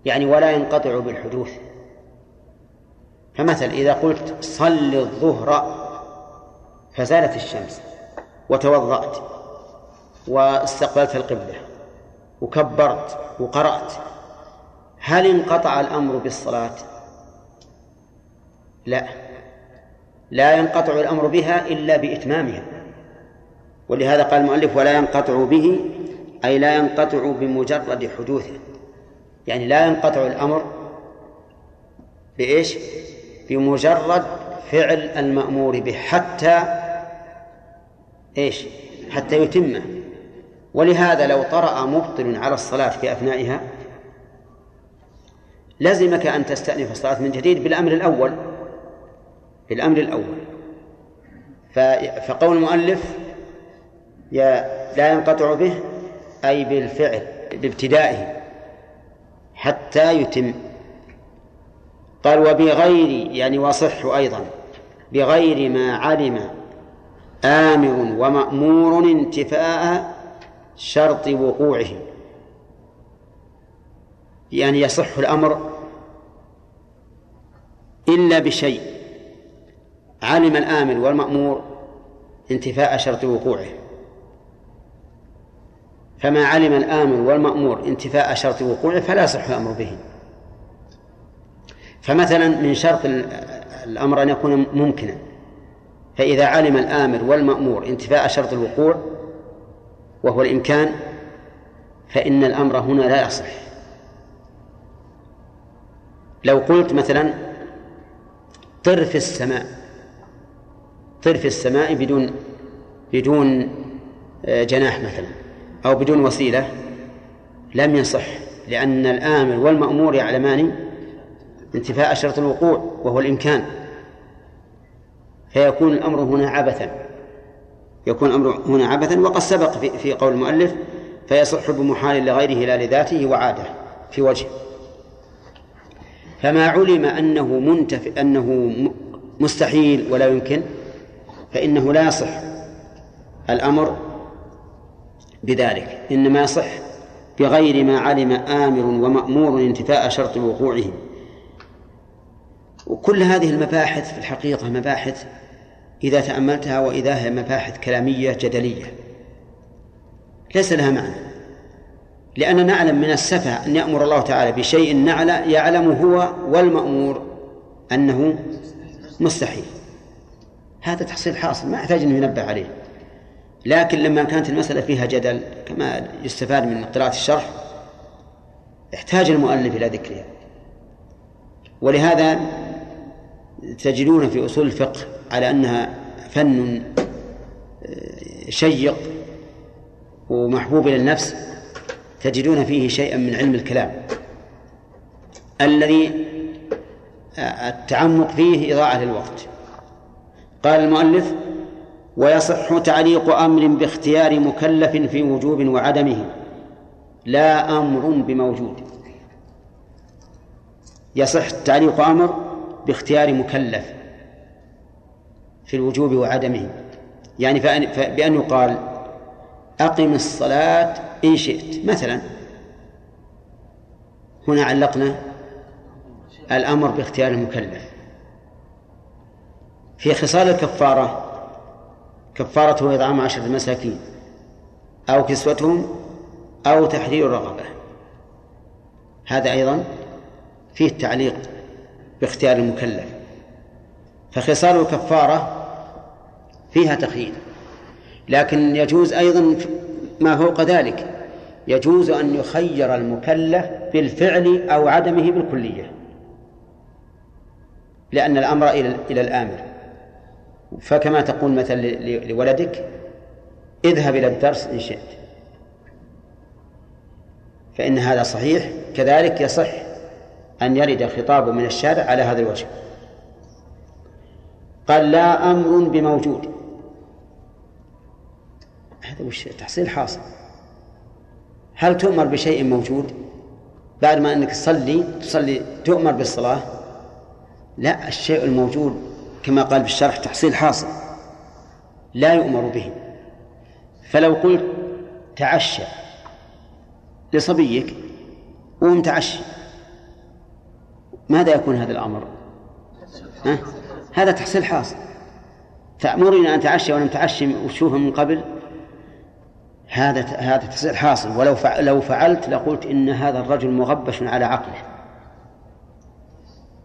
S1: يعني ولا ينقطع بالحدوث. فمثلا إذا قلت صل الظهر فزالت الشمس وتوضأت واستقبلت القبلة وكبرت وقرأت. هل انقطع الأمر بالصلاة؟ لا. لا ينقطع الأمر بها إلا بإتمامها. ولهذا قال المؤلف ولا ينقطع به أي لا ينقطع بمجرد حدوثه. يعني لا ينقطع الأمر بإيش؟ بمجرد فعل المأمور به حتى إيش؟ حتى يتمه ولهذا لو طرأ مبطل على الصلاة في أثنائها لزمك أن تستأنف الصلاة من جديد بالأمر الأول. بالأمر الأول. فقول المؤلف لا ينقطع به أي بالفعل بابتدائه حتى يتم. قال وبغير يعني وصح أيضا بغير ما علم آمر ومأمور انتفاء شرط وقوعه. يعني يصح الأمر إلا بشيء. علم الآمر والمأمور انتفاء شرط وقوعه. فما علم الآمر والمأمور انتفاء شرط وقوعه فلا يصح الأمر به. فمثلا من شرط الأمر أن يكون ممكنا. فإذا علم الآمر والمأمور انتفاء شرط الوقوع وهو الإمكان فإن الأمر هنا لا يصح. لو قلت مثلا طر في السماء طر في السماء بدون بدون آه، جناح مثلا أو بدون وسيلة لم يصح لأن الآمر والمأمور يعلمان انتفاء شرط الوقوع وهو الإمكان. فيكون الأمر هنا عبثا. يكون الأمر هنا عبثا وقد سبق في, في قول المؤلف فيصح بمحال لغيره لا لذاته وعادة في وجه. فما علم أنه منتف أنه مستحيل ولا يمكن فإنه لا يصح الأمر بذلك إنما يصح بغير ما علم آمر ومأمور انتفاء شرط وقوعه. وكل هذه المباحث في الحقيقة مباحث إذا تأملتها وإذا هي مباحث كلامية جدلية. ليس لها معنى. لأننا نعلم من السفه أن يأمر الله تعالى بشيء نعلم يعلم هو والمأمور أنه مستحيل. هذا تحصيل حاصل ما يحتاج أنه ينبه عليه. لكن لما كانت المسألة فيها جدل كما يستفاد من قراءة الشرح احتاج المؤلف إلى ذكرها. ولهذا تجدون في أصول الفقه على أنها فن آه، شيق ومحبوب إلى النفس تجدون فيه شيئا من علم الكلام. الذي آه، التعمق فيه إضاعة للوقت. قال المؤلف ويصح تعليق أمر باختيار مكلف في وجوب وعدمه. لا أمر بموجود. يصح تعليق أمر باختيار مكلف في الوجوب وعدمه. يعني بأن يقال أقم الصلاة إن شئت. مثلا هنا علقنا الأمر باختيار المكلف في خصال الكفارة. كفارته إطعام عشرة مساكين. أو كسوتهم أو تحرير رغبة هذا أيضا فيه التعليق باختيار المكلف. فخصال الكفارة فيها تخيير. لكن يجوز أيضا ما فوق ذلك. يجوز أن يخير المكلف بالفعل أو عدمه بالكلية. لأن الأمر إلى الآمر. فكما تقول مثلا لولدك اذهب إلى الدرس إن شئت. فإن هذا صحيح. كذلك يصح أن يرد الخطاب من الشارع على هذا الوجه. قال لا أمر بموجود. هذا وش تحصيل حاصل؟ هل تؤمر بشيء موجود بعد ما أنك تصلي تصلي تؤمر بالصلاة؟ لا الشيء الموجود كما قال في الشرح تحصيل حاصل لا يؤمر به. فلو قلت تعشى لصبيك ومتعشي ماذا يكون هذا الأمر؟ ها؟ هذا تحصيل حاصل. تأمرني أن أتعشى وأنا متعشي وشوفه من قبل؟ هذا هذا تحصيل حاصل. ولو لو فعلت لقلت إن هذا الرجل مغبش على عقله.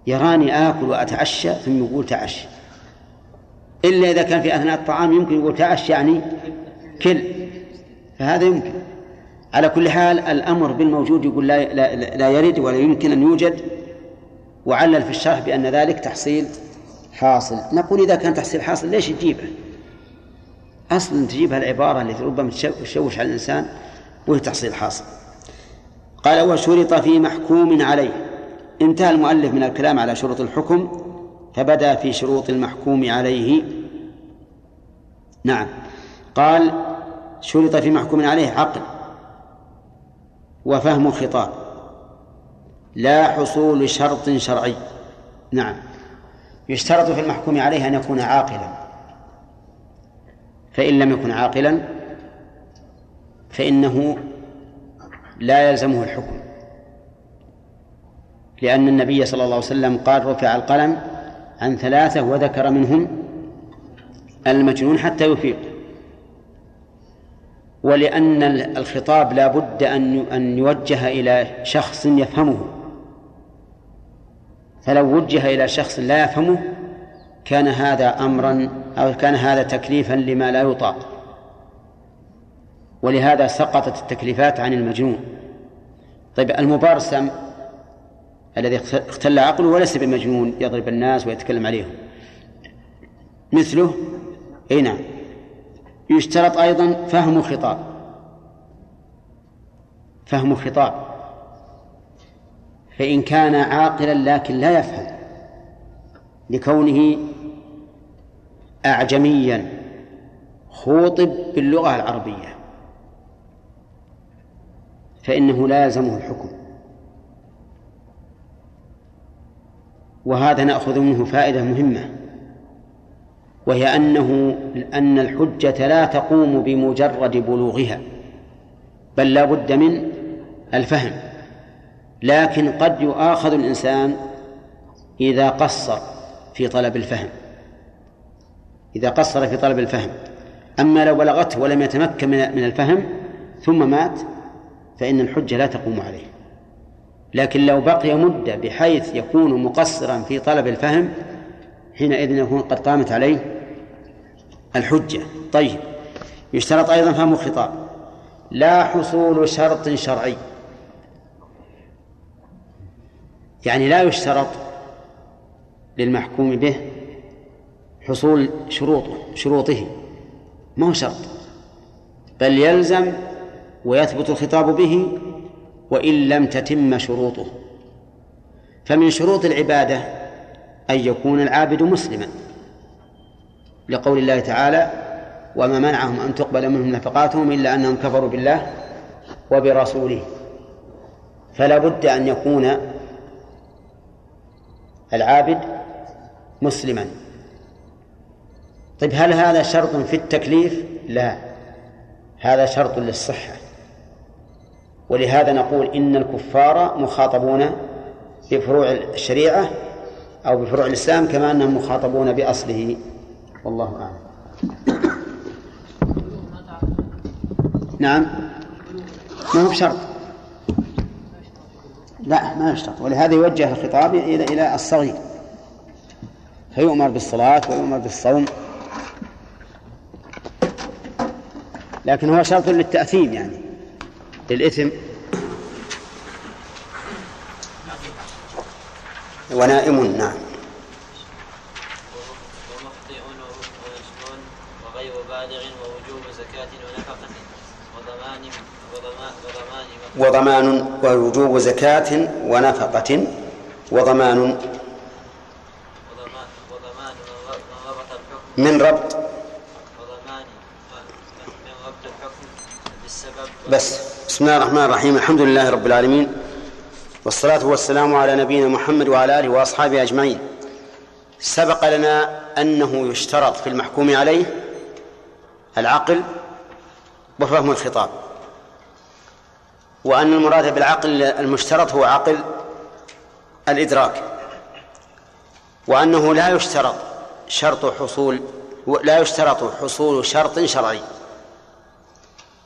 S1: يراني آكل وأتعشى ثم يقول تعشى. إلا إذا كان في أثناء الطعام يمكن يقول تعشى يعني كل. فهذا يمكن. على كل حال الأمر بالموجود يقول لا, لا, لا يرد ولا يمكن أن يوجد وعلل في الشرح بأن ذلك تحصيل حاصل. نقول إذا كان تحصيل حاصل ليش تجيبه؟ أصلا تجيبها العبارة التي ربما تشوش على الإنسان وهي تحصيل حاصل. قال وشرط في محكوم عليه. انتهى المؤلف من الكلام على شروط الحكم فبدا في شروط المحكوم عليه. نعم. قال شرط في محكوم عليه عقل وفهم خطاب لا حصول شرط شرعي. نعم. يشترط في المحكوم عليه أن يكون عاقلا. فإن لم يكن عاقلا فإنه لا يلزمه الحكم. لأن النبي صلى الله عليه وسلم قال رفع القلم عن ثلاثة وذكر منهم المجنون حتى يفيق. ولأن الخطاب لا بد أن أن يوجه إلى شخص يفهمه. فلو وجه إلى شخص لا يفهمه كان هذا أمرا أو كان هذا تكليفا لما لا يطاق. ولهذا سقطت التكليفات عن المجنون. طيب المبارسم الذي اختل عقله وليس بمجنون يضرب الناس ويتكلم عليهم. مثله أي نعم. يشترط أيضا فهم خطاب. فهم خطاب. فإن كان عاقلا لكن لا يفهم. لكونه اعجميا. خوطب باللغة العربية. فإنه لا يلزمه الحكم. وهذا نأخذ منه فائدة مهمة وهي أنه أن الحجة لا تقوم بمجرد بلوغها بل لا بد من الفهم لكن قد يؤاخذ الإنسان إذا قصر في طلب الفهم إذا قصر في طلب الفهم. أما لو بلغته ولم يتمكن من الفهم ثم مات فإن الحجة لا تقوم عليه. لكن لو بقي مدة بحيث يكون مقصرا في طلب الفهم حينئذ يكون قد قامت عليه الحجة. طيب يشترط أيضا فهم الخطاب. لا حصول شرط شرعي. يعني لا يشترط للمحكوم به حصول شروطه شروطه. ما هو شرط؟ بل يلزم ويثبت الخطاب به وإن لم تتم شروطه. فمن شروط العبادة أن يكون العابد مسلما. لقول الله تعالى وما منعهم أن تقبل منهم نفقاتهم إلا أنهم كفروا بالله وبرسوله. فلا بد أن يكون العابد مسلما. طيب هل هذا شرط في التكليف؟ لا. هذا شرط للصحة. ولهذا نقول إن الكفار مخاطبون بفروع الشريعة أو بفروع الإسلام كما أنهم مخاطبون بأصله. والله أعلم. نعم. ما هو بشرط؟ لا ما يشترط. ولهذا يوجه الخطاب إلى إلى الصغير. فيؤمر بالصلاة ويؤمر بالصوم. لكن هو شرط للتأثيم يعني. للإثم ونائم نعم.
S2: ومخطئ وغير بالغ ووجوب زكاة ونفقة وضمان وضمان وضمان
S1: وضمان ووجوب زكاة ونفقة وضمان.
S2: وضمان وضمان من ربط الحكم.
S1: من ربط.
S2: وضمان من ربط الحكم بالسبب.
S1: بس. بسم الله الرحمن الرحيم. الحمد لله رب العالمين. والصلاة والسلام على نبينا محمد وعلى آله وأصحابه أجمعين. سبق لنا أنه يشترط في المحكوم عليه العقل وفهم الخطاب. وأن المراد بالعقل المشترط هو عقل الإدراك. وأنه لا يشترط شرط حصول لا يشترط حصول شرط شرعي.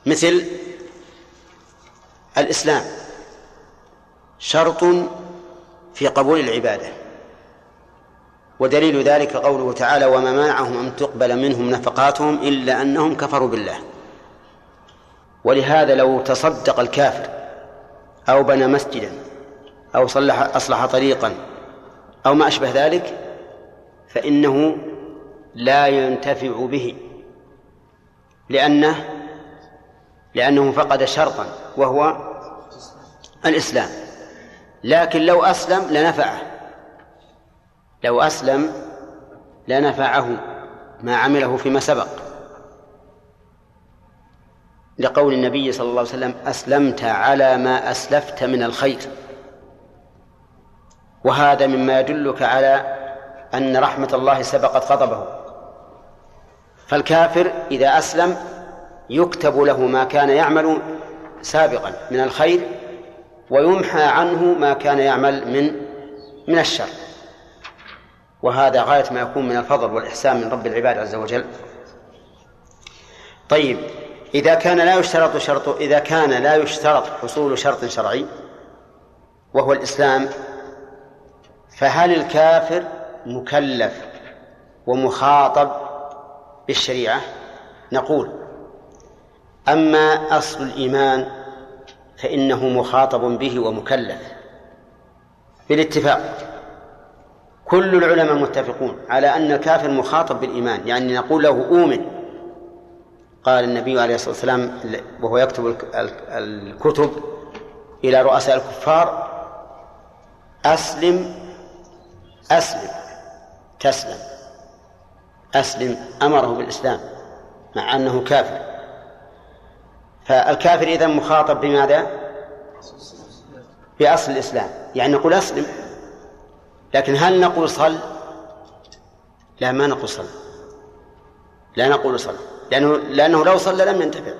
S1: مثل الإسلام شرط في قبول العبادة ودليل ذلك قوله تعالى وما منعهم أن تقبل منهم نفقاتهم إلا أنهم كفروا بالله. ولهذا لو تصدق الكافر أو بنى مسجدا أو صلح أصلح طريقا أو ما أشبه ذلك فإنه لا ينتفع به لأنه لأنه فقد شرطا وهو الإسلام. لكن لو أسلم لنفعه. لو أسلم لنفعه ما عمله فيما سبق. لقول النبي صلى الله عليه وسلم أسلمت على ما أسلفت من الخير. وهذا مما يدلك على أن رحمة الله سبقت غضبه فالكافر إذا أسلم يكتب له ما كان يعمل سابقا من الخير ويمحى عنه ما كان يعمل من من الشر. وهذا غاية ما يكون من الفضل والإحسان من رب العباد عز وجل. طيب إذا كان لا يشترط شرط إذا كان لا يشترط حصول شرط شرعي وهو الإسلام فهل الكافر مكلف ومخاطب بالشريعة؟ نقول أما أصل الإيمان فإنه مخاطب به ومكلف بالاتفاق. كل العلماء متفقون على أن الكافر مخاطب بالإيمان يعني نقول له أؤمن قال النبي عليه الصلاة والسلام وهو يكتب الكتب إلى رؤساء الكفار أسلم أسلم تسلم. أسلم أمره بالإسلام مع أنه كافر. فالكافر إذا مخاطب بماذا؟ بأصل الإسلام يعني نقول أسلم لكن هل نقول صل؟ لا ما نقول صل لا نقول صل لأنه لأنه لو صلى لم ينتفع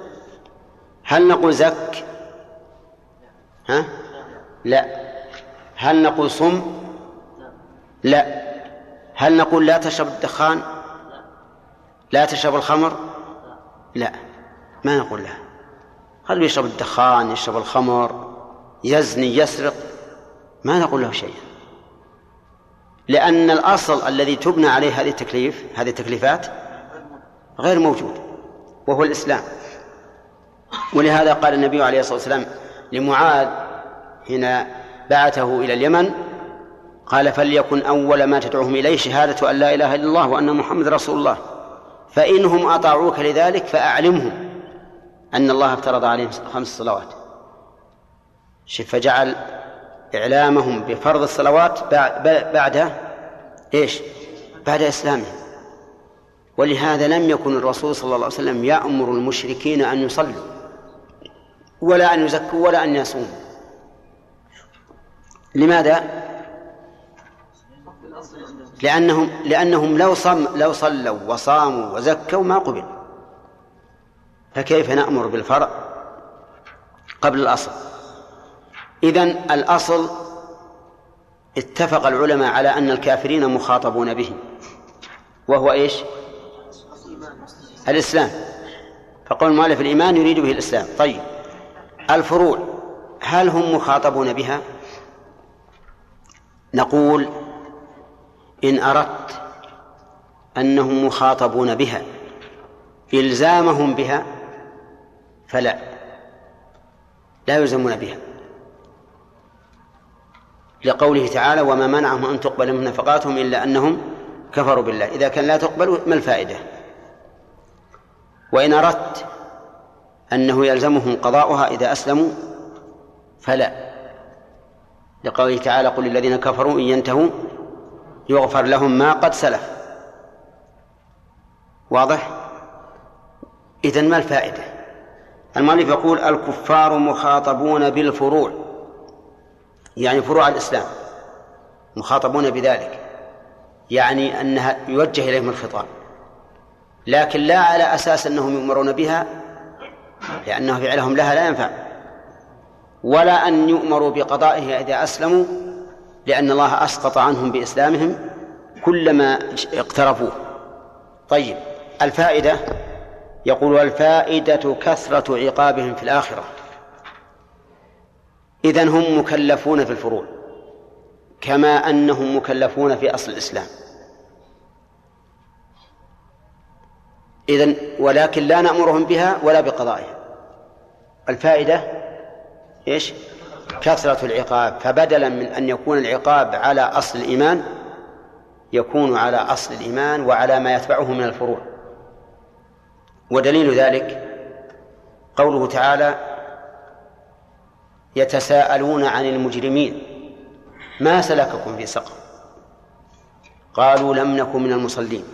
S1: هل نقول زك؟ ها؟ لا هل نقول صم؟ لا هل نقول لا تشرب الدخان؟ لا تشرب الخمر؟ لا ما نقول لا هل يشرب الدخان يشرب الخمر يزني يسرق. ما نقول له شيئا لأن الأصل الذي تبنى عليه هذه التكليف هذه التكليفات غير موجود وهو الإسلام. ولهذا قال النبي عليه الصلاة والسلام لمعاذ حين بعثه إلى اليمن قال فليكن أول ما تدعوهم إليه شهادة أن لا إله إلا الله وأن محمد رسول الله فإنهم أطاعوك لذلك فأعلمهم. أن الله افترض عليهم خمس صلوات. فجعل إعلامهم بفرض الصلوات بعد إيش؟ بعد إسلامهم. ولهذا لم يكن الرسول صلى الله عليه وسلم يأمر المشركين أن يصلوا ولا أن يزكوا ولا أن يصوموا. لماذا؟ لأنهم لأنهم لو صم لو صلوا وصاموا وزكوا ما قبل. فكيف نأمر بالفرع قبل الأصل؟ إذن الأصل اتفق العلماء على أن الكافرين مخاطبون به. وهو إيش؟ الإسلام. فقول المؤلف الإيمان يريد به الإسلام. طيب. الفروع. هل هم مخاطبون بها؟ نقول إن أردت أنهم مخاطبون بها إلزامهم بها فلا. لا يلزمون بها. لقوله تعالى وما منعهم أن تقبل من نفقاتهم إلا أنهم كفروا بالله. إذا كان لا تقبل ما الفائدة؟ وإن أردت أنه يلزمهم قضاؤها إذا أسلموا فلا. لقوله تعالى قل للذين كفروا إن ينتهوا يغفر لهم ما قد سلف. واضح؟ إذن ما الفائدة؟ المؤلف يقول الكفار مخاطبون بالفروع يعني فروع الإسلام مخاطبون بذلك يعني أنها يوجه إليهم الخطاب لكن لا على أساس أنهم يؤمرون بها لأنه فعلهم لها لا ينفع ولا أن يؤمروا بقضائها إذا أسلموا لأن الله أسقط عنهم بإسلامهم كلما اقترفوه. طيب الفائدة يقول الفائدة كثرة عقابهم في الآخرة. إذن هم مكلفون في الفروع كما أنهم مكلفون في أصل الإسلام. إذن ولكن لا نأمرهم بها ولا بقضائها. الفائدة إيش؟ كثرة العقاب. فبدلا من أن يكون العقاب على أصل الإيمان يكون على أصل الإيمان وعلى ما يتبعه من الفروع. ودليل ذلك قوله تعالى يتساءلون عن المجرمين ما سلككم في سقر؟ قالوا لم نكن من المصلين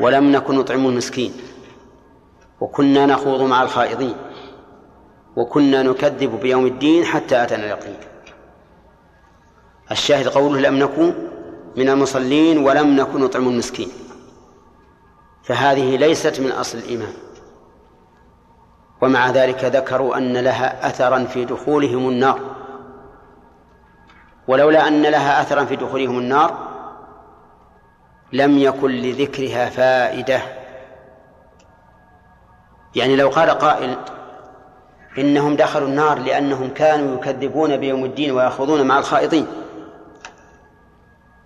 S1: ولم نكن نطعم المسكين وكنا نخوض مع الخائضين وكنا نكذب بيوم الدين حتى أتانا اليقين. الشاهد قوله لم نكن من المصلين ولم نكن نطعم المسكين. فهذه ليست من أصل الإيمان. ومع ذلك ذكروا أن لها أثرا في دخولهم النار. ولولا أن لها أثرا في دخولهم النار لم يكن لذكرها فائدة. يعني لو قال قائل إنهم دخلوا النار لأنهم كانوا يكذبون بيوم الدين ويأخذون مع الخائطين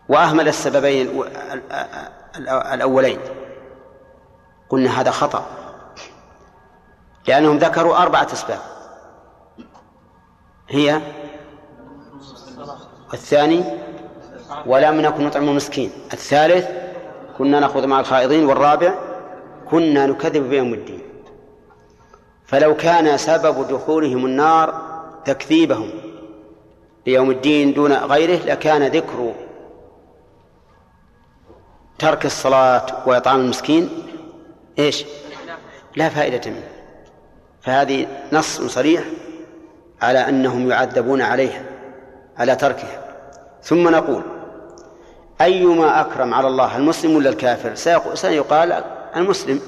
S1: وأهمل السببين الأولين. قلنا هذا خطأ. لأنهم ذكروا أربعة أسباب. هي الثاني ولم نكن نطعم المسكين. الثالث كنا نأخذ مع الخائضين. والرابع كنا نكذب بيوم الدين. فلو كان سبب دخولهم النار تكذيبهم بيوم الدين دون غيره لكان ذكر ترك الصلاة وإطعام المسكين إيش؟ لا فائدة منه. فهذه نص صريح على أنهم يعذبون عليها على تركها. ثم نقول أيما أكرم على الله المسلم ولا الكافر؟ سيقال المسلم.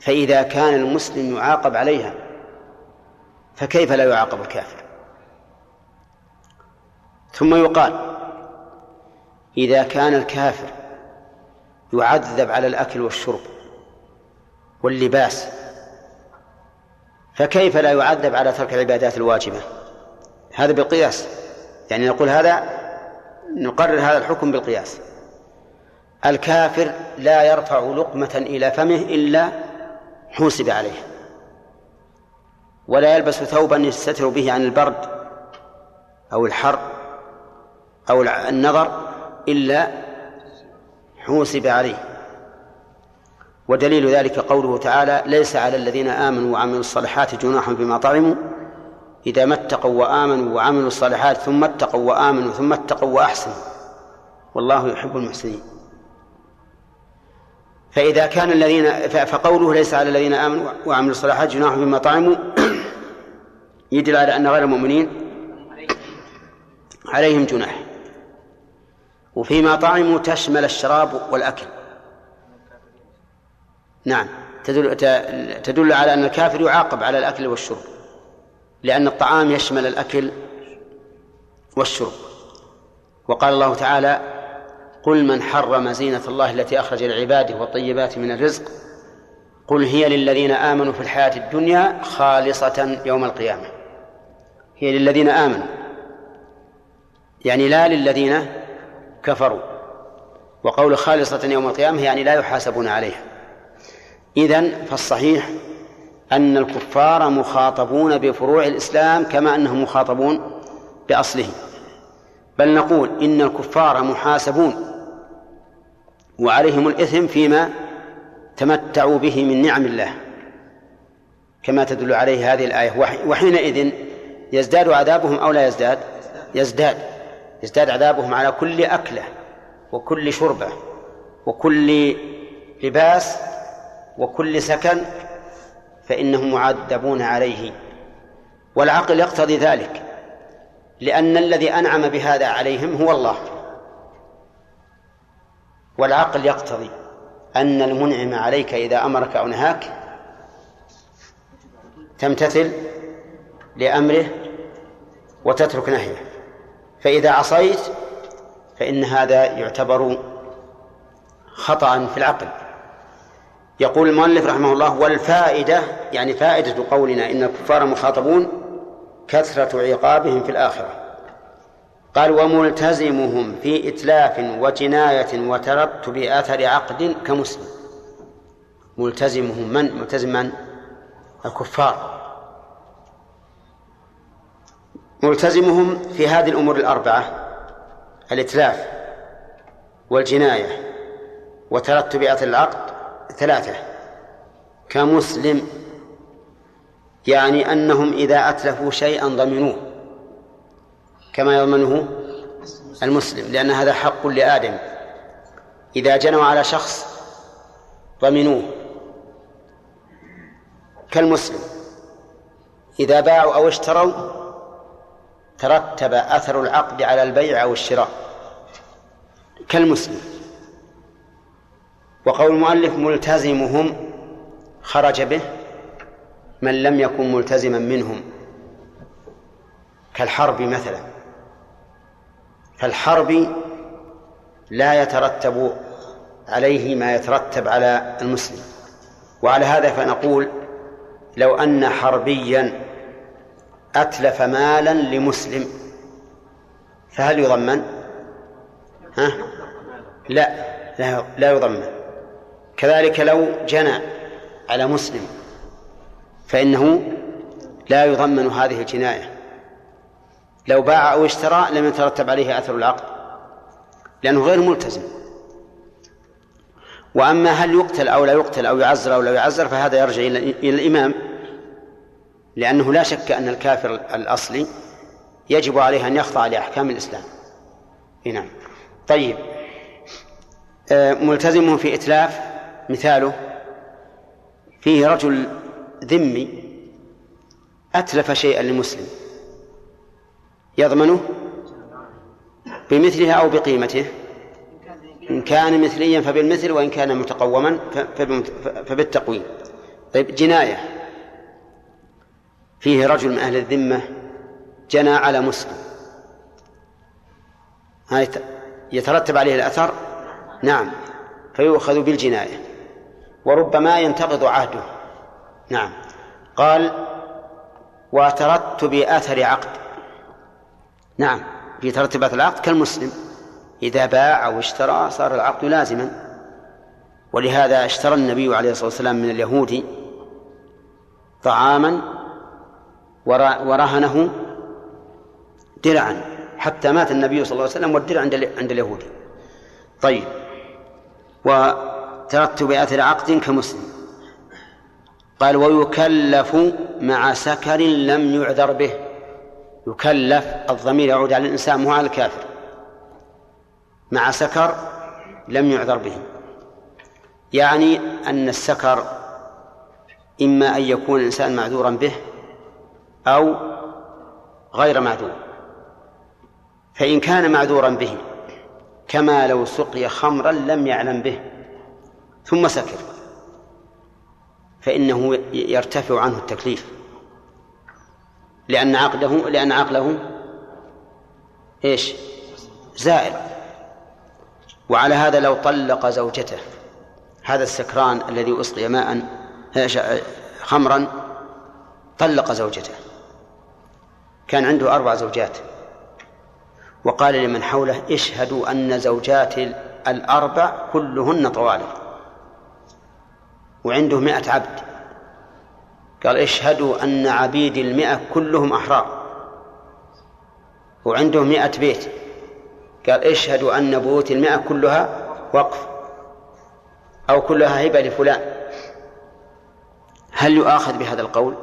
S1: فإذا كان المسلم يعاقب عليها فكيف لا يعاقب الكافر؟ ثم يقال إذا كان الكافر يعذب على الأكل والشرب واللباس. فكيف لا يعذب على ترك العبادات الواجبة؟ هذا بالقياس. يعني نقول هذا نقرر هذا الحكم بالقياس. الكافر لا يرفع لقمة إلى فمه إلا حوسب عليه. ولا يلبس ثوبا يستتر به عن البرد أو الحر أو النظر إلا حوسب عليه. ودليل ذلك قوله تعالى ليس على الذين آمنوا وعملوا الصالحات جناح بما طعموا إذا ما اتقوا وآمنوا وعملوا الصالحات ثم اتقوا وآمنوا ثم اتقوا وأحسنوا. والله يحب المحسنين. فإذا كان الذين فقوله ليس على الذين آمنوا وعملوا الصالحات جناح بما طعموا يدل على أن غير المؤمنين عليهم جناح. وفيما طعموا تشمل الشراب والأكل. نعم. تدل تدل على أن الكافر يعاقب على الأكل والشرب لأن الطعام يشمل الأكل والشرب. وقال الله تعالى قل من حرم زينة الله التي أخرج لعباده والطيبات من الرزق قل هي للذين آمنوا في الحياة الدنيا خالصة يوم القيامة. هي للذين آمنوا يعني لا للذين كفروا. وقول خالصة يوم القيامة يعني لا يحاسبون عليها. إذن فالصحيح أن الكفار مخاطبون بفروع الإسلام كما أنهم مخاطبون بأصله بل نقول إن الكفار محاسبون وعليهم الإثم فيما تمتعوا به من نعم الله كما تدل عليه هذه الآية. وحينئذ يزداد عذابهم أو لا يزداد؟ يزداد. يزداد عذابهم على كل أكلة وكل شربة وكل لباس وكل سكن فإنهم معذبون عليه والعقل يقتضي ذلك لأن الذي أنعم بهذا عليهم هو الله والعقل يقتضي أن المنعم عليك إذا أمرك أو نهاك تمتثل لأمره وتترك نهيه فإذا عصيت فإن هذا يعتبر خطأ في العقل. يقول المؤلف رحمه الله والفائدة يعني فائدة قولنا إن الكفار مخاطبون كثرة عقابهم في الآخرة. قال وملتزمهم في إتلاف وجناية وترتب أثر عقد كمسلم. ملتزمهم من؟ ملتزم من؟ الكفار. ملتزمهم في هذه الأمور الأربعة الإتلاف والجناية وترتب أثر العقد ثلاثة. كمسلم يعني أنهم إذا أتلفوا شيئا ضمنوه. كما يضمنه المسلم لأن هذا حق لآدم. إذا جنوا على شخص ضمنوه. كالمسلم إذا باعوا أو اشتروا ترتب أثر العقد على البيع أو الشراء. كالمسلم. وقول المؤلف ملتزمهم خرج به من لم يكن ملتزما منهم كالحرب مثلا فالحرب لا يترتب عليه ما يترتب على المسلم وعلى هذا فنقول لو أن حربيا أتلف مالا لمسلم فهل يضمن؟ ها؟ لا لا, لا يضمن كذلك لو جنى على مسلم فإنه لا يضمن هذه الجناية. لو باع أو اشترى لم يترتب عليه أثر العقد لأنه غير ملتزم. وأما هل يقتل أو لا يقتل أو يعزر أو لا يعزر فهذا يرجع إلى الإمام لأنه لا شك أن الكافر الأصلي يجب عليه أن يخضع لأحكام الإسلام. نعم. طيب. آه، ملتزم في إتلاف مثاله فيه رجل ذمي أتلف شيئا لمسلم يضمنه بمثلها أو بقيمته إن كان مثليا فبالمثل وإن كان متقوما فبالتقويم. طيب جناية. فيه رجل من أهل الذمة جنى على مسلم. يترتب عليه الأثر؟ نعم. فيؤخذ بالجناية. وربما ينتقض عهده. نعم. قال وترتب أثر عقد. نعم. في ترتب أثر العقد كالمسلم. إذا باع أو اشترى صار العقد لازما. ولهذا اشترى النبي عليه الصلاة والسلام من اليهود طعاما ورهنه درعا. حتى مات النبي صلى الله عليه وسلم والدرع عند عند اليهود. طيب. وترتب أثر عقد كمسلم. قال ويكلف مع سكر لم يعذر به. يكلف الضمير يعود على الإنسان مو على الكافر. مع سكر لم يعذر به. يعني أن السكر إما أن يكون الإنسان معذورا به أو غير معذور. فإن كان معذورا به كما لو سقي خمرا لم يعلم به. ثم سكر فإنه يرتفع عنه التكليف. لأن عقله لأن عقله إيش؟ زائل. وعلى هذا لو طلق زوجته هذا السكران الذي أسقي ماء خمرا طلق زوجته. كان عنده أربع زوجات. وقال لمن حوله اشهدوا أن زوجاتي الأربع كلهن طوالق. وعنده مئة عبد. قال اشهدوا أن عبيد المئة كلهم أحرار. وعنده مئة بيت. قال اشهدوا أن بيوت المئة كلها وقف. أو كلها هبة لفلان. هل يؤاخذ بهذا القول؟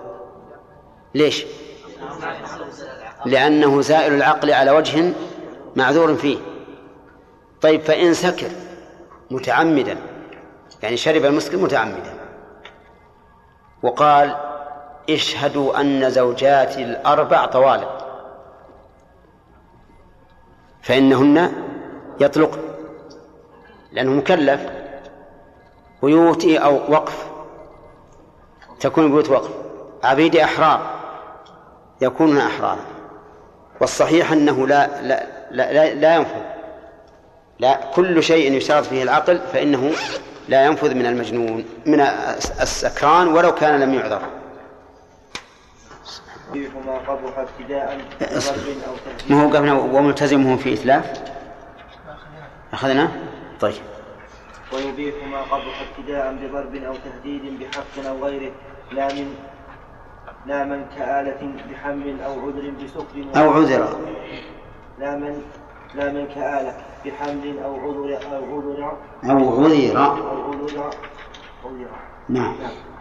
S1: ليش؟ لأنه زائل العقل على وجه معذور فيه. طيب فإن سكر متعمدا يعني شرب المسكر متعمدا. وقال اشهدوا أن زوجاتي الأربع طوالق. فإنهن يطلق لأنه مكلف. بيوتي أو وقف تكون بيوت وقف. عبيد أحرار يكونون أحرارا والصحيح أنه لا لا لا, لا, لا ينفذ لا كل شيء يشترط فيه العقل فإنه لا ينفذ من المجنون من السكران ولو كان لم يعذر.
S4: ما قبح ابتداء أو
S1: ما هو قبل وملتزمه في إتلاف؟ أخذنا؟ طيب.
S4: ويبيح ما قبح ابتداء بضرب أو تهديد بحق أو غيره لا من لا من كآلة بحمل أو عذر بسكر.
S1: أو عذر.
S4: لا من لا من كآلة بحمل أو عذر أو عذر
S1: أو عذر.
S4: أو عذر. عذر
S1: نعم.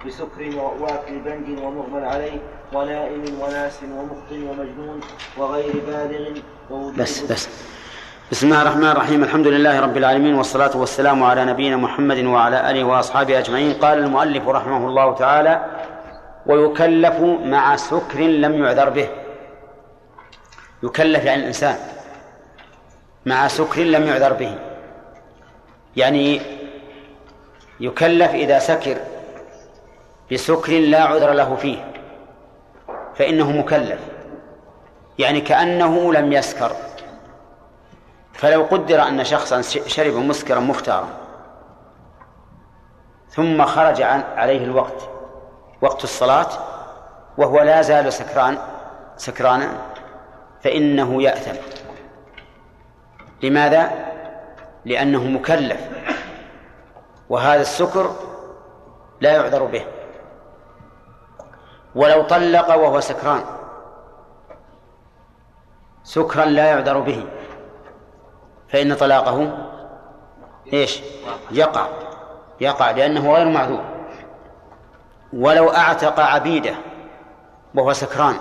S4: بسكر واكل بنج ومغمى عليه ونائم وناس ومخط ومجنون وغير بالغ
S1: بس بس. بسم الله الرحمن الرحيم. الحمد لله رب العالمين والصلاة والسلام على نبينا محمد وعلى آله وأصحابه أجمعين. قال المؤلف رحمه الله تعالى ويكلف مع سكر لم يعذر به. يكلف يعني الإنسان. مع سكر لم يعذر به. يعني يكلف إذا سكر بسكر لا عذر له فيه فإنه مكلف. يعني كأنه لم يسكر. فلو قدر أن شخصا شرب مسكرا مختارا ثم خرج عن عليه الوقت وقت الصلاة وهو لا زال سكران سكرانا فإنه يأثم. لماذا؟ لأنه مكلف وهذا السكر لا يعذر به ولو طلق وهو سكران سكرا لا يعذر به فإن طلاقه إيش؟ يقع يقع لأنه غير معذور ولو أعتق عبيده وهو سكران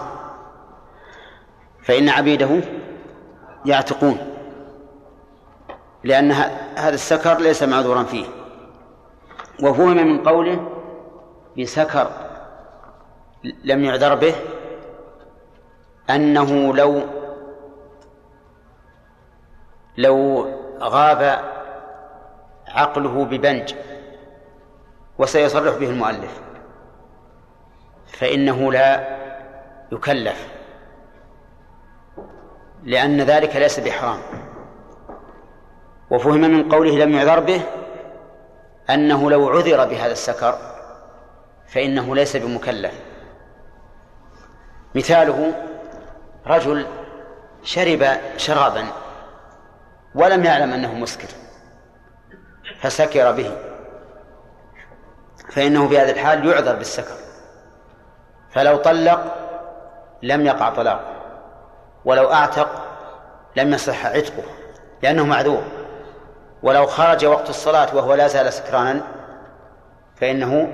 S1: فإن عبيده يعتقون لأن هذا السكر ليس معذورا فيه. وفهم من قوله بسكر لم يعذر به أنه لو لو غاب عقله ببنج وسيصرح به المؤلف فإنه لا يكلف لأن ذلك ليس بحرام. وفهم من قوله لم يعذر به أنه لو عذر بهذا السكر فإنه ليس بمكلف. مثاله رجل شرب شرابا ولم يعلم أنه مسكر فسكر به فإنه في هذه الحال يعذر بالسكر. فلو طلق لم يقع طلاقه ولو أعتق لم يصح عتقه لأنه معذور. ولو خرج وقت الصلاة وهو لا زال سكرانا فإنه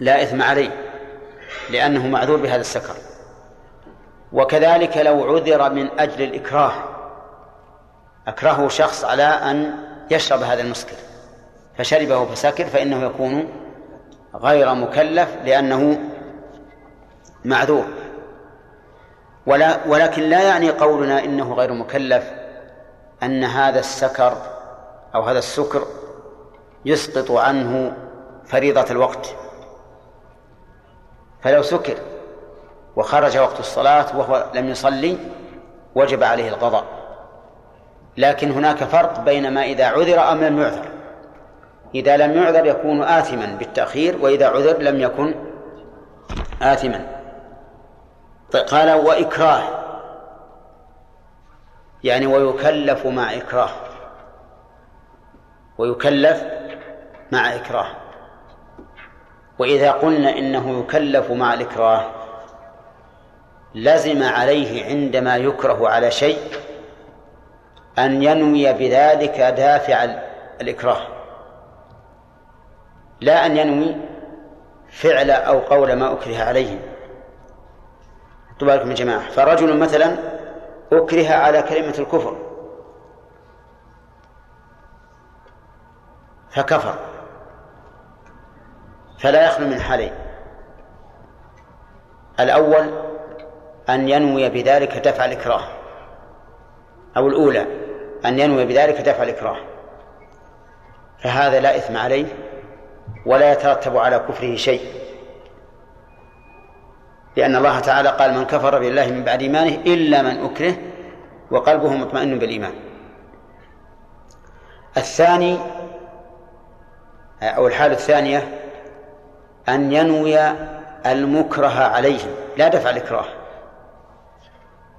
S1: لا إثم عليه لأنه معذور بهذا السكر. وكذلك لو عذر من أجل الإكراه أكرهه شخص على أن يشرب هذا المسكر فشربه فسكر فإنه يكون غير مكلف لأنه معذور. ولا ولكن لا يعني قولنا إنه غير مكلف أن هذا السكر أو هذا السكر يسقط عنه فريضة الوقت. فلو سكر وخرج وقت الصلاة وهو لم يصلي وجب عليه القضاء. لكن هناك فرق بين ما إذا عذر أم لم يعذر. إذا لم يعذر يكون آثما بالتأخير وإذا عذر لم يكن آثما. قال وإكراه. يعني ويكلف مع إكراه. ويكلف مع إكراه. وإذا قلنا إنه يكلف مع الإكراه لزم عليه عندما يكره على شيء أن ينوي بذلك دافع الإكراه. لا أن ينوي فعل أو قول ما أكره خذوا بالكم يا جماعة. فرجل مثلا أكره على كلمة الكفر. فكفر. فلا يخلو من حالين. الأول أن ينوي بذلك دفع الإكراه. أو الأولى أن ينوي بذلك دفع الإكراه. فهذا لا إثم عليه ولا يترتب على كفره شيء. لأن الله تعالى قال من كفر بالله من بعد إيمانه إلا من أكره وقلبه مطمئن بالإيمان. الثاني أو الحالة الثانية أن ينوي المكره عليه لا دفع الإكراه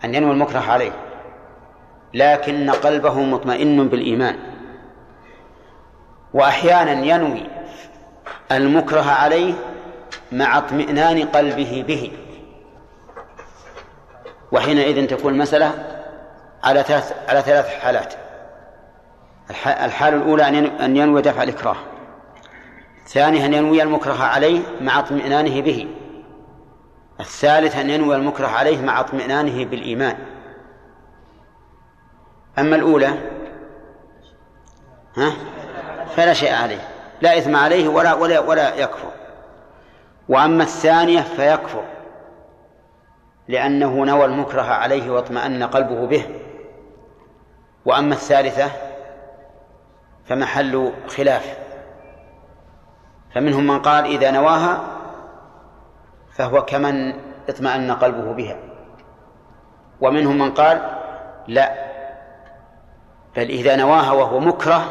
S1: أن ينوي المكره عليه. لكن قلبه مطمئن بالإيمان. وأحيانا ينوي المكره عليه مع اطمئنان قلبه به. وحينئذ تكون المسألة على ثلاث على ثلاث حالات. الحالة الأولى أن ينوي دفع الإكراه. ثانيا أن ينوي المكره عليه مع اطمئنانه به. الثالث أن ينوي المكره عليه مع اطمئنانه بالإيمان. أما الأولى ها؟ فلا شيء عليه. لا إثم عليه ولا ولا ولا يكفر. وأما الثانية فيكفر. لأنه نوى المكره عليه واطمأن قلبه به. وأما الثالثة فمحل خلاف. فمنهم من قال إذا نواها فهو كمن اطمأن قلبه بها. ومنهم من قال لا بل إذا نواها وهو مكره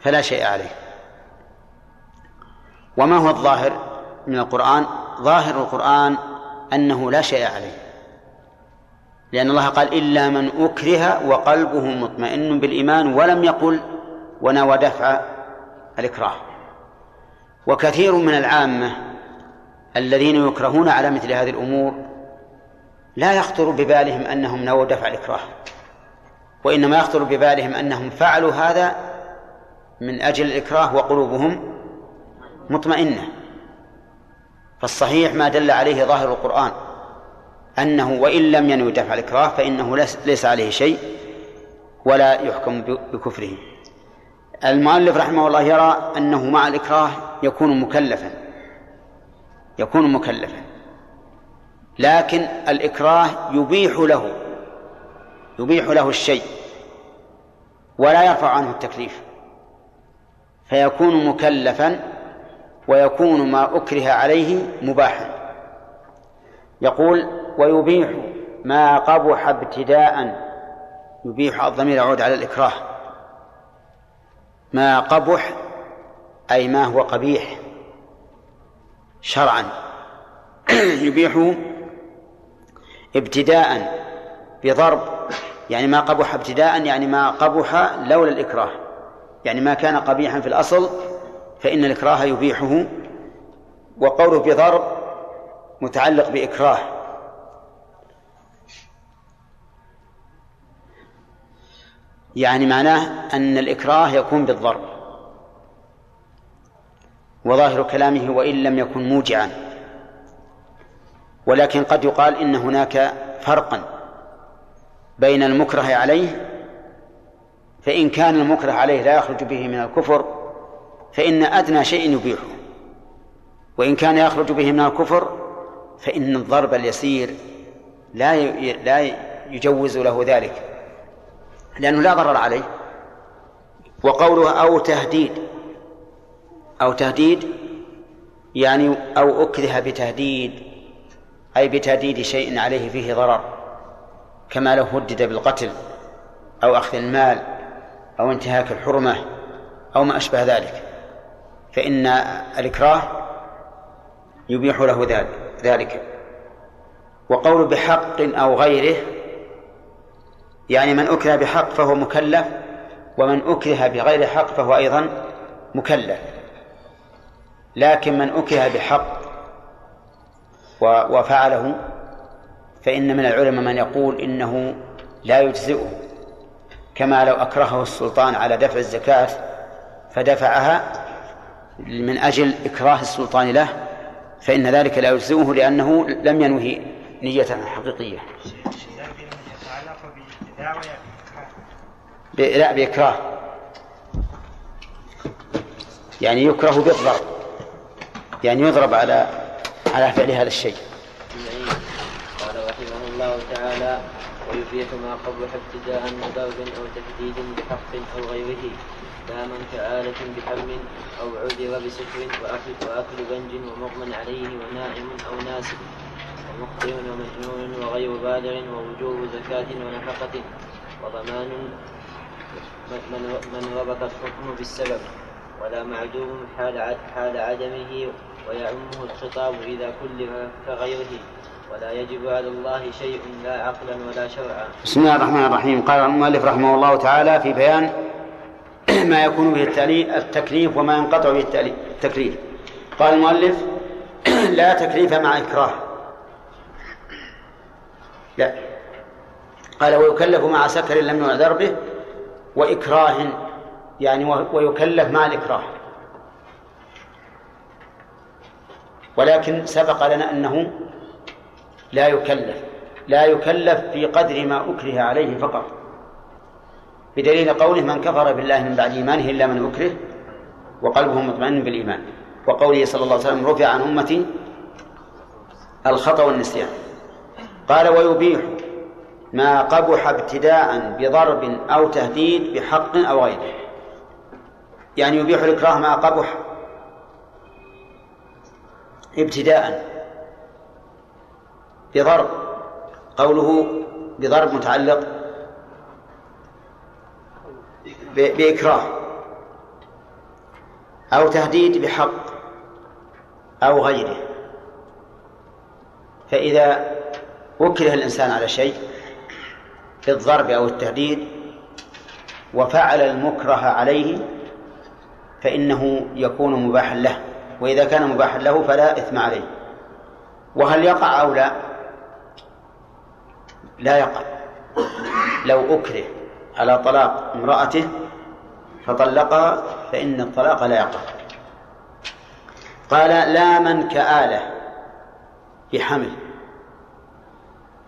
S1: فلا شيء عليه. وما هو الظاهر من القرآن؟ ظاهر القرآن أنه لا شيء عليه. لأن الله قال إلا من أكره وقلبه مطمئن بالإيمان ولم يقل ونوى دفع الإكراه. وكثير من العامة الذين يكرهون على مثل هذه الأمور لا يخطر ببالهم أنهم نووا دفع الإكراه. وإنما يخطر ببالهم أنهم فعلوا هذا من أجل الإكراه وقلوبهم مطمئنة. فالصحيح ما دل عليه ظاهر القرآن أنه وإن لم ينوي دفع الإكراه فإنه ليس عليه شيء ولا يحكم بكفره. المؤلف رحمه الله يرى أنه مع الإكراه يكون مكلفا. يكون مكلفا. لكن الإكراه يبيح له يبيح له الشيء ولا يرفع عنه التكليف. فيكون مكلفا ويكون ما أكره عليه مباحا. يقول ويبيح ما قبح ابتداء. يبيح الضمير يعود على الإكراه. ما قبح أي ما هو قبيح شرعا. يبيح ابتداء بضرب يعني ما قبح ابتداء يعني ما قبح لولا الإكراه. يعني ما كان قبيحا في الأصل فإن الإكراه يبيحه وقوله بضرب متعلق بإكراه. يعني معناه أن الإكراه يكون بالضرب. وظاهر كلامه وإن لم يكن موجعا. ولكن قد يقال إن هناك فرقا بين المكره عليه فإن كان المكره عليه لا يخرج به من الكفر فإن أدنى شيء يبيحه. وإن كان يخرج به من الكفر فإن الضرب اليسير لا لا يجوز له ذلك لأنه لا ضرر عليه. وقوله أو تهديد أو تهديد يعني أو أكره بتهديد أي بتهديد شيء عليه فيه ضرر كما لو هدد بالقتل أو أخذ المال أو انتهاك الحرمة أو ما أشبه ذلك. فإن الإكراه يبيح له ذلك وقول بحق أو غيره يعني من أكره بحق فهو مكلف ومن أكره بغير حق فهو أيضا مكلف. لكن من أكره بحق وفعله فإن من العلماء من يقول إنه لا يجزئه كما لو أكرهه السلطان على دفع الزكاة فدفعها من أجل إكراه السلطان له فإن ذلك لا يجزئه لأنه لم ينوي نية حقيقية. لا بإكراه. يعني يكره بالضرب يعني يضرب على على فعل هذا الشيء.
S2: قال رحمه الله تعالى ويبيح ما قبح ابتداء بضرب أو تهديد بحق أو غيره. لا من كآلة بحم أو عذر بسكر وأكل, وأكل بنج ومغمى عليه ونائم أو ناسب ومخطئ ومجنون وغير بالغ ووجوب زكاة ونفقة وضمان من ربط الحكم بالسبب ولا معدوم حال حال عدمه ويعمه الخطاب إذا كلف كغيره ولا يجب على الله شيء لا عقلا ولا شرعا.
S1: بسم الله الرحمن الرحيم قال المؤلف رحمه الله تعالى في بيان ما يكون به التكليف وما ينقطع به التكليف. قال المؤلف لا تكليف مع إكراه. لا. قال ويكلف مع سكر لم يعذر به وإكراه يعني ويكلف مع الإكراه. ولكن سبق لنا أنه لا يكلف لا يكلف في قدر ما أكره عليه فقط. بدليل قوله من كفر بالله من بعد إيمانه إلا من أكره وقلبه مطمئن بالإيمان. وقوله صلى الله عليه وسلم رفع عن أمتي الخطأ والنسيان. قال ويبيح ما قبح ابتداء بضرب أو تهديد بحق أو غيره. يعني يبيح الإكراه ما قبح ابتداء بضرب. قوله بضرب متعلق بإكراه أو تهديد بحق أو غيره. فإذا أكره الإنسان على شيء في الضرب أو التهديد وفعل المكره عليه فإنه يكون مباحا له وإذا كان مباحا له فلا إثم عليه. وهل يقع أو لا؟ لا يقع. لو أكره على طلاق امرأته فطلقها فإن الطلاق لا يقع. قال لا من كآلة بحمل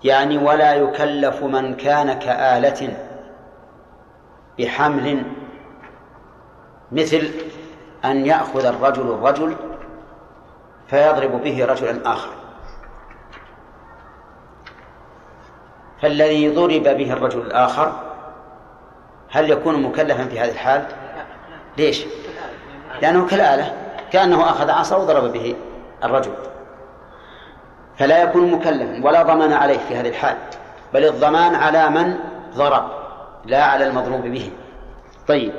S1: يعني ولا يكلف من كان كآلة بحمل مثل أن يأخذ الرجل الرجل فيضرب به رجلا آخر. فالذي ضرب به الرجل الآخر هل يكون مكلفا في هذه الحال؟ ليش؟ لأنه كالآلة كأنه أخذ عصا وضرب به الرجل فلا يكون مكلفا ولا ضمان عليه في هذه الحال بل الضمان على من ضرب لا على المضروب به طيب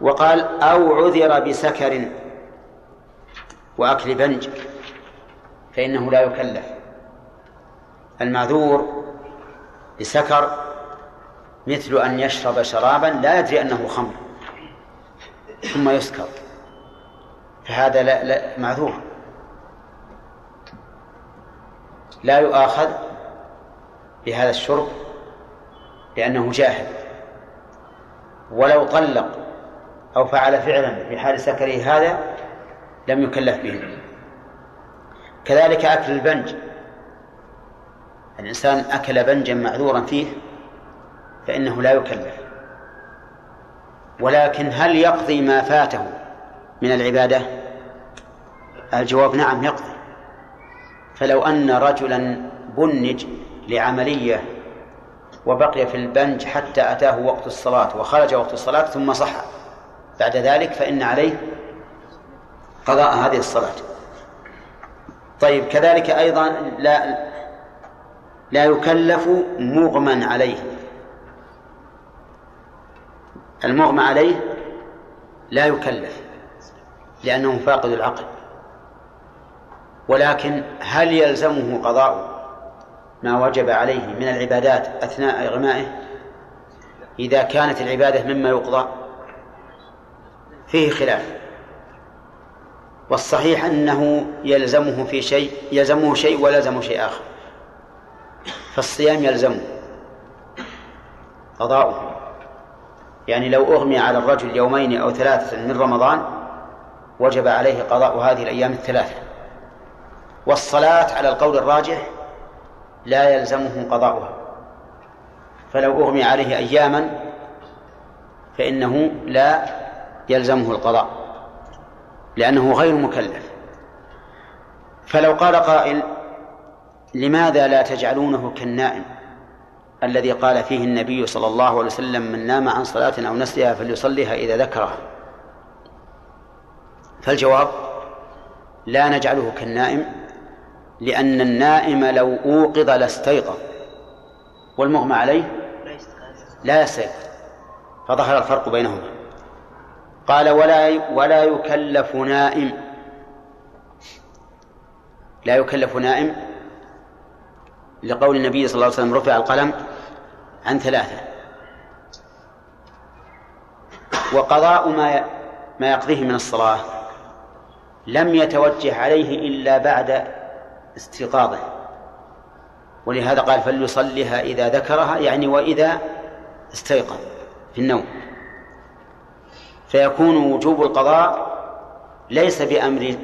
S1: وقال أو عذر بسكر وأكل بنج فإنه لا يكلف المعذور بسكر مثل أن يشرب شرابا لا يدري أنه خمر ثم يسكر. فهذا لا, لا معذور. لا يؤاخذ بهذا الشرب لأنه جاهل. ولو طلق أو فعل فعلا في حال سكره هذا لم يكلف به. كذلك أكل البنج. الإنسان أكل بنجا معذورا فيه. فإنه لا يكلف. ولكن هل يقضي ما فاته من العبادة؟ الجواب نعم يقضي. فلو أن رجلا بنج لعملية وبقي في البنج حتى أتاه وقت الصلاة وخرج وقت الصلاة ثم صح بعد ذلك فإن عليه قضاء هذه الصلاة. طيب كذلك أيضا لا لا يكلف مغمى عليه. المغمى عليه لا يكلف لأنه فاقد العقل. ولكن هل يلزمه قضاء ما وجب عليه من العبادات أثناء إغمائه؟ إذا كانت العبادة مما يقضى فيه خلاف. والصحيح أنه يلزمه في شيء يلزمه شيء ولزمه شيء آخر. فالصيام يلزمه قضاؤه. يعني لو أغمي على الرجل يومين أو ثلاثة من رمضان وجب عليه قضاء هذه الأيام الثلاثة. والصلاة على القول الراجح لا يلزمه قضاؤها. فلو أغمي عليه أياما فإنه لا يلزمه القضاء لأنه غير مكلف. فلو قال قائل لماذا لا تجعلونه كالنائم؟ الذي قال فيه النبي صلى الله عليه وسلم من نام عن صلاة أو نسيها فليصليها إذا ذكرها فالجواب لا نجعله كالنائم لأن النائم لو أوقظ لاستيقظ والمغمى عليه لا يستيقظ فظهر الفرق بينهما. قال ولا ولا يكلف نائم لا يكلف نائم لقول النبي صلى الله عليه وسلم رفع القلم عن ثلاثة. وقضاء ما ما يقضيه من الصلاة لم يتوجه عليه إلا بعد استيقاظه. ولهذا قال فليصليها إذا ذكرها يعني وإذا استيقظ في النوم. فيكون وجوب القضاء ليس بأمر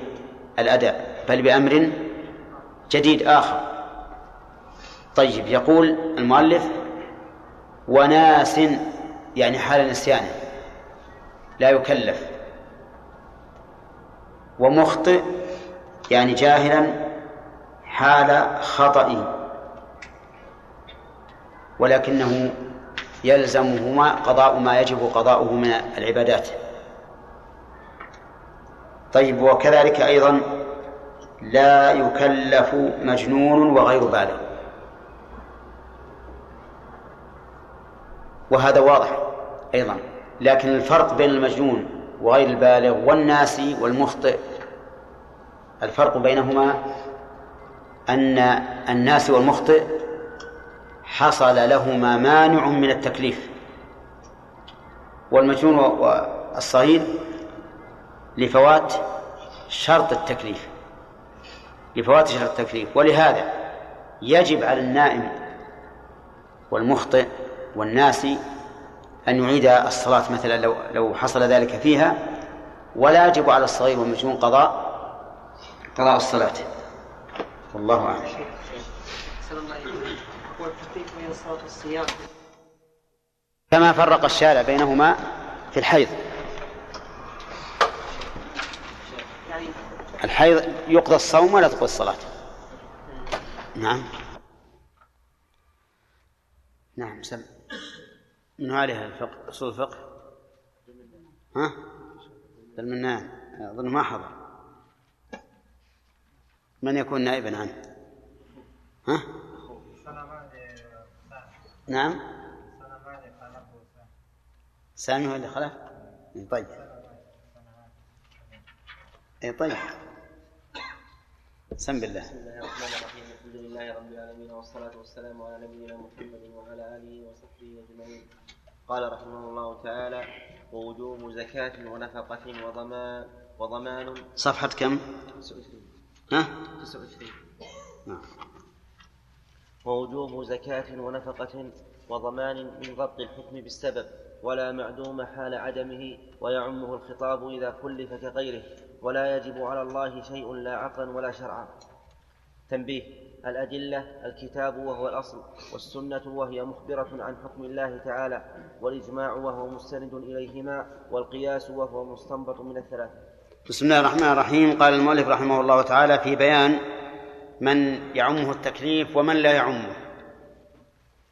S1: الأداء بل بأمر جديد آخر. طيب يقول المؤلف وناس يعني حال نسيانه لا يكلف. ومخطئ يعني جاهلا حال خطئ ولكنه يلزمهما قضاء ما يجب قضاؤه من العبادات. طيب وكذلك أيضا لا يكلف مجنون وغير بالغ. وهذا واضح أيضا. لكن الفرق بين المجنون وغير البالغ والناسي والمخطئ الفرق بينهما أن الناس والمخطئ حصل لهما مانع من التكليف. والمجنون والصغير لفوات شرط التكليف لفوات شرط التكليف. ولهذا يجب على النائم والمخطئ والناسي أن يعيد الصلاة مثلا لو لو حصل ذلك فيها ولا يجب على الصغير والمجنون قضاء قضاء الصلاة. والله أعلم. كما فرق الشارع بينهما في الحيض. الحيض يقضى الصوم ولا تقضى الصلاة؟ نعم. نعم سم. من عليها الفقه أصول الفقه؟ ها؟ المنان أظن ما حضر. من يكون نائبا عنه؟ ها؟ نعم؟ سامي هو اللي خلف؟ طيب. اي طيب. سم بالله.
S5: بسم الله الرحمن الرحيم. الحمد لله رب العالمين والصلاة والسلام على نبينا محمد وعلى آله وصحبه أجمعين. قال رحمه الله تعالى ووجوب زكاة ونفقة وضمان وضمان
S1: صفحة كم؟
S5: 29
S1: ها؟
S5: 29
S1: نعم.
S5: ووجوب زكاة ونفقة وضمان من ضبط الحكم بالسبب ولا معدوم حال عدمه ويعمه الخطاب إذا كلف كغيره. ولا يجب على الله شيء لا عقلا ولا شرعا. تنبيه. الأدلة الكتاب وهو الأصل والسنة وهي مخبرة عن حكم الله تعالى والإجماع وهو مستند إليهما والقياس وهو مستنبط من الثلاثة.
S1: بسم الله الرحمن الرحيم. قال المؤلف رحمه الله تعالى في بيان من يعمه التكليف ومن لا يعمه.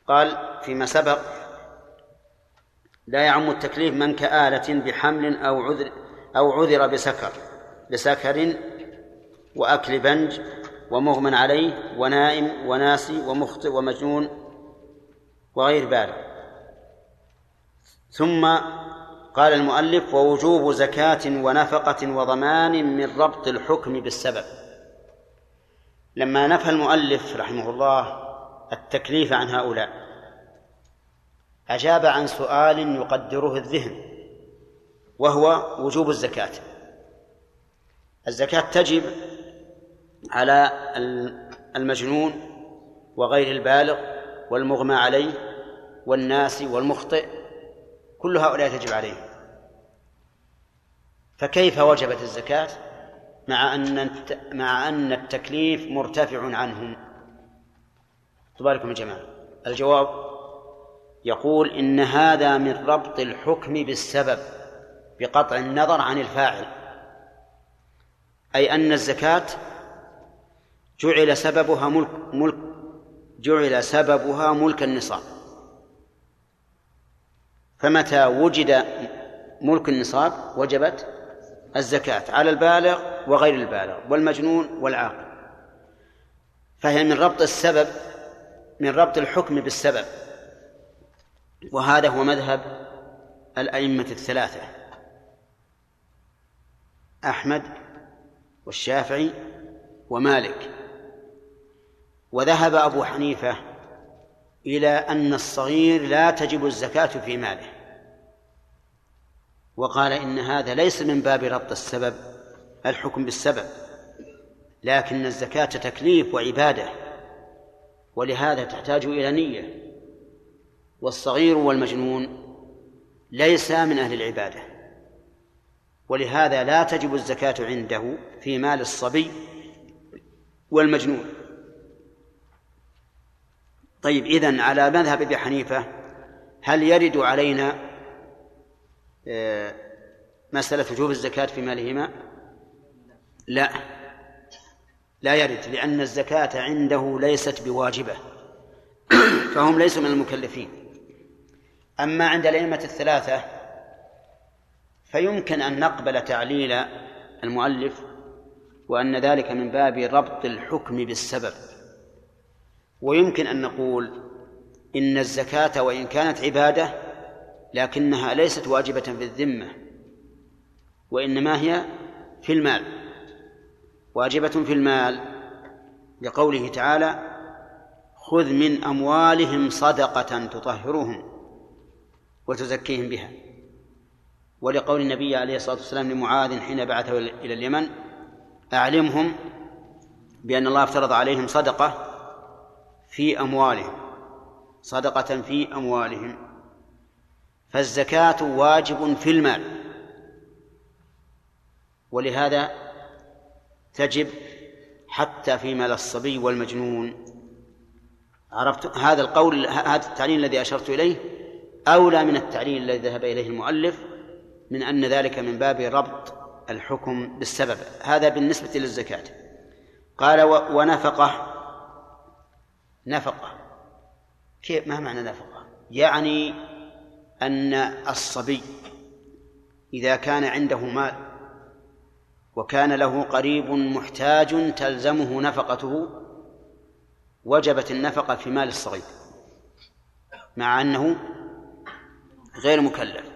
S1: قال فيما سبق لا يعم التكليف من كآلة بحمل أو عذر أو عذر بسكر. بسكر وأكل بنج ومغمى عليه ونائم وناسي ومخطئ ومجنون وغير بالغ ثم قال المؤلف ووجوب زكاة ونفقة وضمان من ربط الحكم بالسبب. لما نفى المؤلف رحمه الله التكليف عن هؤلاء أجاب عن سؤال يقدره الذهن وهو وجوب الزكاة. الزكاة تجب على المجنون وغير البالغ والمغمى عليه والناس والمخطئ كل هؤلاء تجب عليهم. فكيف وجبت الزكاة؟ مع أن مع أن التكليف مرتفع عنهم. تباركم يا جماعة. الجواب يقول إن هذا من ربط الحكم بالسبب بقطع النظر عن الفاعل. أي أن الزكاة جعل سببها ملك ملك جعل سببها ملك النصاب. فمتى وجد ملك النصاب وجبت الزكاة على البالغ وغير البالغ والمجنون والعاقل. فهي من ربط السبب من ربط الحكم بالسبب. وهذا هو مذهب الأئمة الثلاثة. أحمد والشافعي ومالك. وذهب أبو حنيفة إلى أن الصغير لا تجب الزكاة في ماله. وقال إن هذا ليس من باب ربط السبب الحكم بالسبب. لكن الزكاة تكليف وعبادة ولهذا تحتاج إلى نية. والصغير والمجنون ليس من أهل العبادة. ولهذا لا تجب الزكاة عنده في مال الصبي والمجنون. طيب إذن على مذهب أبي حنيفة هل يرد علينا آه، مسألة وجوب الزكاة في مالهما؟ لا. لا يرد لأن الزكاة عنده ليست بواجبة. فهم ليسوا من المكلفين. أما عند الأئمة الثلاثة فيمكن أن نقبل تعليل المؤلف وأن ذلك من باب ربط الحكم بالسبب. ويمكن أن نقول إن الزكاة وإن كانت عبادة لكنها ليست واجبة في الذمة وإنما هي في المال. واجبة في المال لقوله تعالى خذ من أموالهم صدقة تطهرهم وتزكيهم بها. ولقول النبي عليه الصلاة والسلام لمعاذ حين بعثه إلى اليمن أعلمهم بأن الله افترض عليهم صدقة في أموالهم صدقة في أموالهم. فالزكاة واجب في المال. ولهذا تجب حتى في مال الصبي والمجنون. عرفت؟ هذا القول هذا التعليل الذي أشرت إليه أولى من التعليل الذي ذهب إليه المؤلف. من أن ذلك من باب ربط الحكم بالسبب. هذا بالنسبة للزكاة. قال ونفقة. نفقة. كيف؟ ما معنى نفقة؟ يعني أن الصبي إذا كان عنده مال وكان له قريب محتاج تلزمه نفقته وجبت النفقة في مال الصغير مع أنه غير مكلف.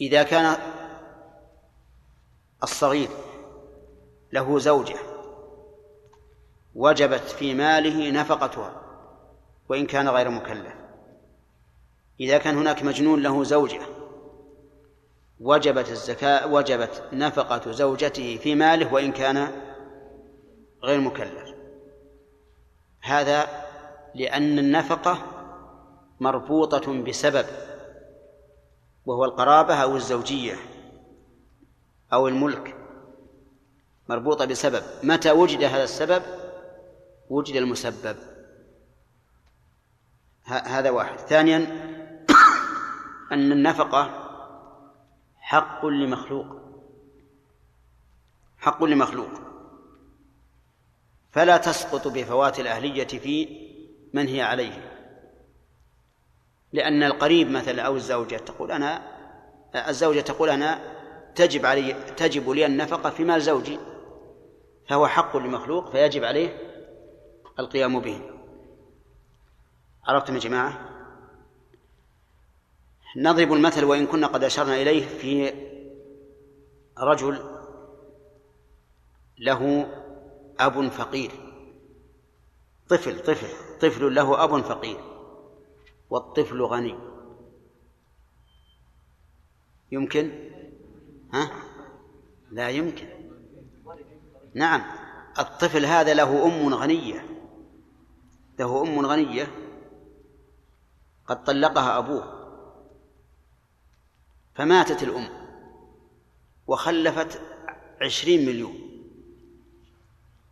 S1: إذا كان الصغير له زوجة وجبت في ماله نفقتها وإن كان غير مكلف. إذا كان هناك مجنون له زوجة وجبت الزكاة وجبت نفقة زوجته في ماله وإن كان غير مكلف. هذا لأن النفقة مربوطة بسبب وهو القرابة أو الزوجية أو الملك مربوطة بسبب. متى وجد هذا السبب؟ وجد المسبب. هذا واحد. ثانيا أن النفقة حق لمخلوق. حق لمخلوق. فلا تسقط بفوات الأهلية في من هي عليه. لأن القريب مثلا أو الزوجة تقول أنا الزوجة تقول أنا تجب علي تجب لي النفقة في مال زوجي فهو حق لمخلوق فيجب عليه القيام به. عرفتم يا جماعة؟ نضرب المثل وإن كنا قد أشرنا إليه في رجل له أب فقير. طفل طفل طفل له أب فقير. والطفل غني. يمكن؟ ها؟ لا يمكن. نعم الطفل هذا له أم غنية. له أم غنية. قد طلقها أبوه. فماتت الأم. وخلفت عشرين مليون.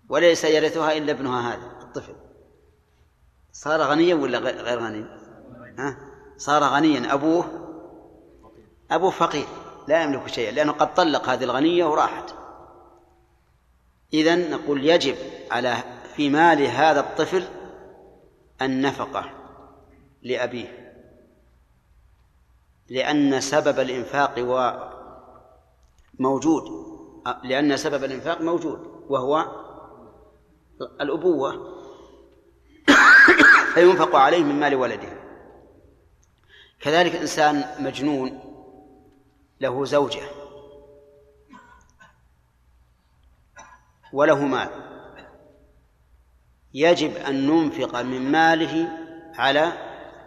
S1: وليس يرثها إلا ابنها هذا الطفل. صار غنيا ولا غير غني؟ صار غنيا. أبوه؟ أبوه فقير. لا يملك شيئا لأنه قد طلق هذه الغنية وراحت. إذا نقول يجب على في مال هذا الطفل النفقة لأبيه. لأن سبب الإنفاق موجود. لأن سبب الإنفاق موجود وهو الأبوة. فينفق عليه من مال ولده. كذلك إنسان مجنون له زوجة وله مال يجب أن ننفق من ماله على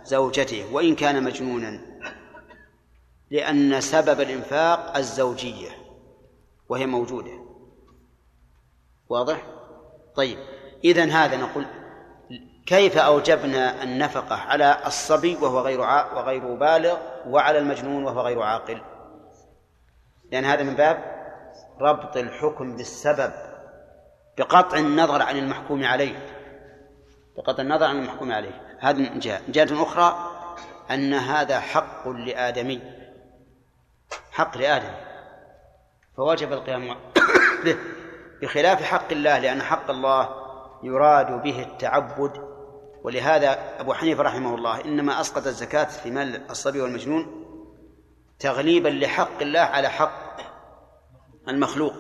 S1: زوجته وإن كان مجنونا لأن سبب الإنفاق الزوجية وهي موجودة واضح؟ طيب إذن هذا نقول كيف أوجبنا النفقة على الصبي وهو غير وغير بالغ وعلى المجنون وهو غير عاقل؟ لأن هذا من باب ربط الحكم بالسبب بقطع النظر عن المحكوم عليه. بقطع النظر عن المحكوم عليه. هذا من جهة. من جهة أخرى أن هذا حق لآدمي. حق لآدم فوجب القيام به. بخلاف حق الله لأن حق الله يراد به التعبد ولهذا أبو حنيفة رحمه الله إنما أسقط الزكاة في مال الصبي والمجنون تغليبا لحق الله على حق المخلوق.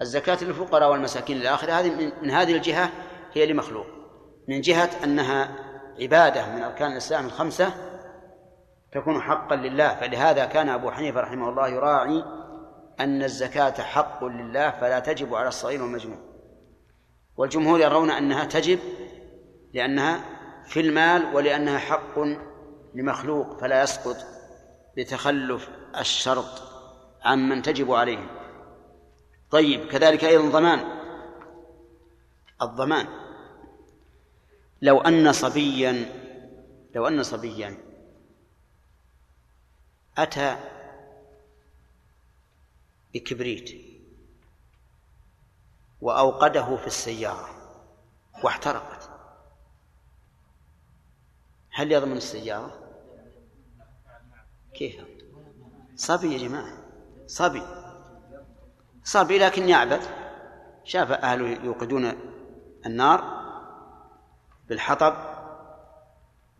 S1: الزكاة للفقراء والمساكين الآخرة هذه من هذه الجهة هي لمخلوق. من جهة أنها عبادة من أركان الإسلام الخمسة تكون حقا لله. فلهذا كان أبو حنيفة رحمه الله يراعي أن الزكاة حق لله فلا تجب على الصغير والمجنون. والجمهور يرون أنها تجب لأنها في المال ولأنها حق لمخلوق فلا يسقط بتخلف الشرط عمن تجب عليه طيب كذلك أيضا ضمان. الضمان. لو أن صبيا لو أن صبيا أتى بكبريت وأوقده في السيارة واحترقت. هل يضمن السيارة؟ كيف؟ صبي يا جماعة صبي. صبي لكن يعبث. شاف أهله يوقدون النار بالحطب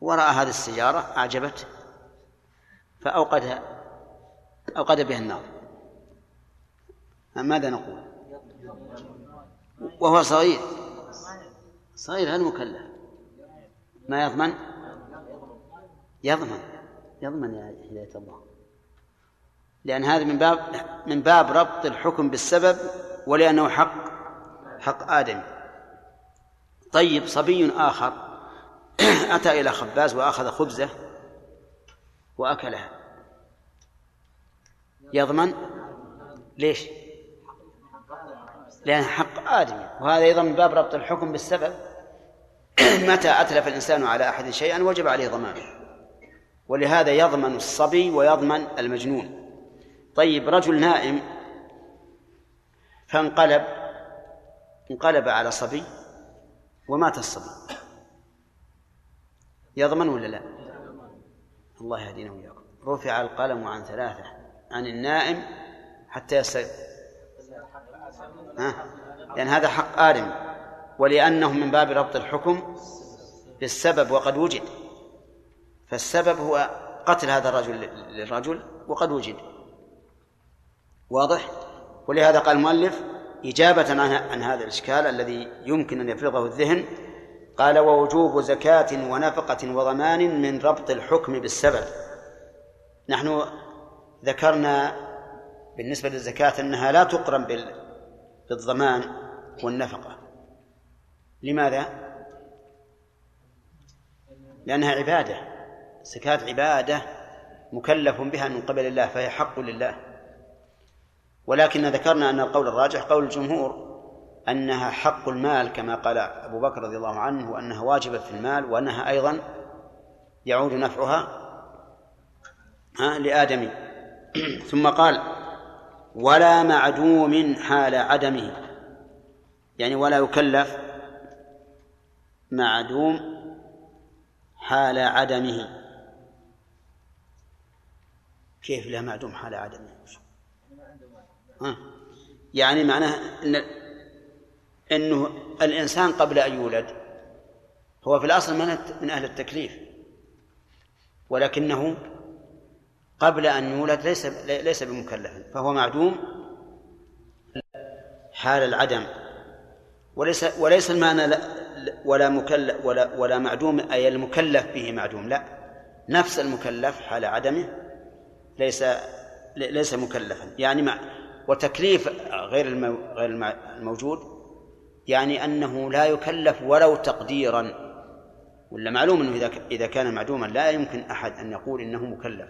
S1: ورأى هذه السيارة أعجبته فأوقدها أوقد بها النار. ماذا نقول؟ وهو صغير. صغير غير مكلف؟ ما يضمن؟ يضمن يضمن يا هداية الله. لأن هذا من باب من باب ربط الحكم بالسبب ولأنه حق حق آدم طيب صبي آخر. أتى إلى خباز وأخذ خبزة وأكلها. يضمن؟ ليش؟ لأن حق آدمي. وهذا أيضا من باب ربط الحكم بالسبب. متى أتلف الإنسان على أحد شيئا وجب عليه ضمانه ولهذا يضمن الصبي ويضمن المجنون. طيب رجل نائم فانقلب انقلب على صبي ومات الصبي. يضمن ولا لا؟ الله يهدينا وإياكم. رفع القلم عن ثلاثة عن النائم حتى يستيقظ ها؟ لأن هذا حق آدم ولأنه من باب ربط الحكم بالسبب وقد وجد. فالسبب هو قتل هذا الرجل للرجل وقد وجد. واضح؟ ولهذا قال المؤلف إجابة عن هذا الإشكال الذي يمكن أن يفرضه الذهن قال ووجوب زكاة ونفقة وضمان من ربط الحكم بالسبب. نحن ذكرنا بالنسبة للزكاة أنها لا تقرن بالضمان والنفقة. لماذا؟ لأنها عبادة. الزكاة عبادة مكلف بها من قبل الله فهي حق لله. ولكن ذكرنا أن القول الراجح قول الجمهور أنها حق المال كما قال أبو بكر رضي الله عنه وأنها واجبة في المال وأنها أيضا يعود نفعها لآدم. ثم قال ولا معدوم حال عدمه. يعني ولا يكلف معدوم حال عدمه. كيف لا معدوم حال عدمه ها؟ يعني معناه ان إنه الإنسان قبل أن يولد هو في الأصل من من أهل التكليف ولكنه قبل أن يولد ليس ليس بمكلف فهو معدوم حال العدم وليس وليس المعنى ولا مكلف ولا ولا معدوم أي المكلف به معدوم لا نفس المكلف حال عدمه ليس ليس مكلفا. يعني مع وتكليف غير غير الموجود يعني أنه لا يكلف ولو تقديرا. ولا معلوم إنه إذا إذا كان معدوما لا يمكن أحد أن يقول إنه مكلف.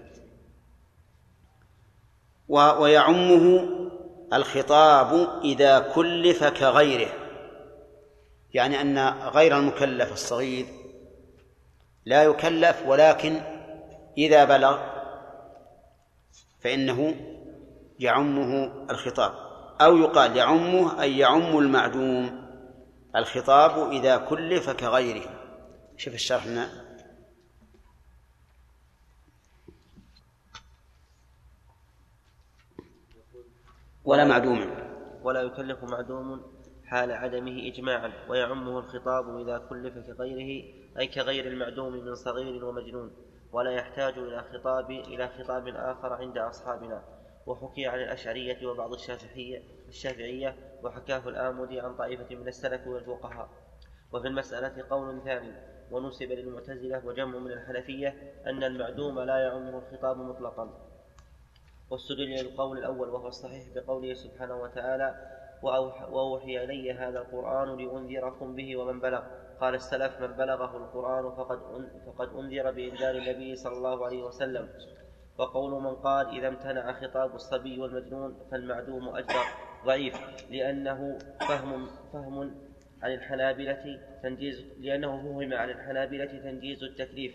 S1: ويعمه الخطاب إذا كلف كغيره. يعني أن غير المكلف الصغير لا يكلف ولكن إذا بلغ فإنه يعمه الخطاب أو يقال يعمه أي يعم المعدوم. الخطاب إذا كلف كغيره. شوف الشرح لنا. ولا معدوم.
S5: ولا يكلف معدوم حال عدمه إجماعا ويعمه الخطاب إذا كلف كغيره أي كغير المعدوم من صغير ومجنون. ولا يحتاج إلى خطاب إلى خطاب آخر عند أصحابنا. وحكي عن الأشعرية وبعض الشافعية الشافعية وحكاه الآمدي عن طائفة من السلف والفقهاء. وفي المسألة قول ثاني ونسب للمعتزلة وجمع من الحنفية أن المعدوم لا يعمه الخطاب مطلقا. واستدل للقول الأول وهو الصحيح بقوله سبحانه وتعالى وأوحي إلي هذا القرآن لأنذركم به ومن بلغ. قال السلف من بلغه القرآن فقد فقد أنذر بإنذار النبي صلى الله عليه وسلم. وقول من قال إذا امتنع خطاب الصبي والمجنون فالمعدوم أجدر ضعيف لأنه فهم فهم عن الحنابلة تنجيز لأنه فهم عن الحنابلة تنجيز التكليف.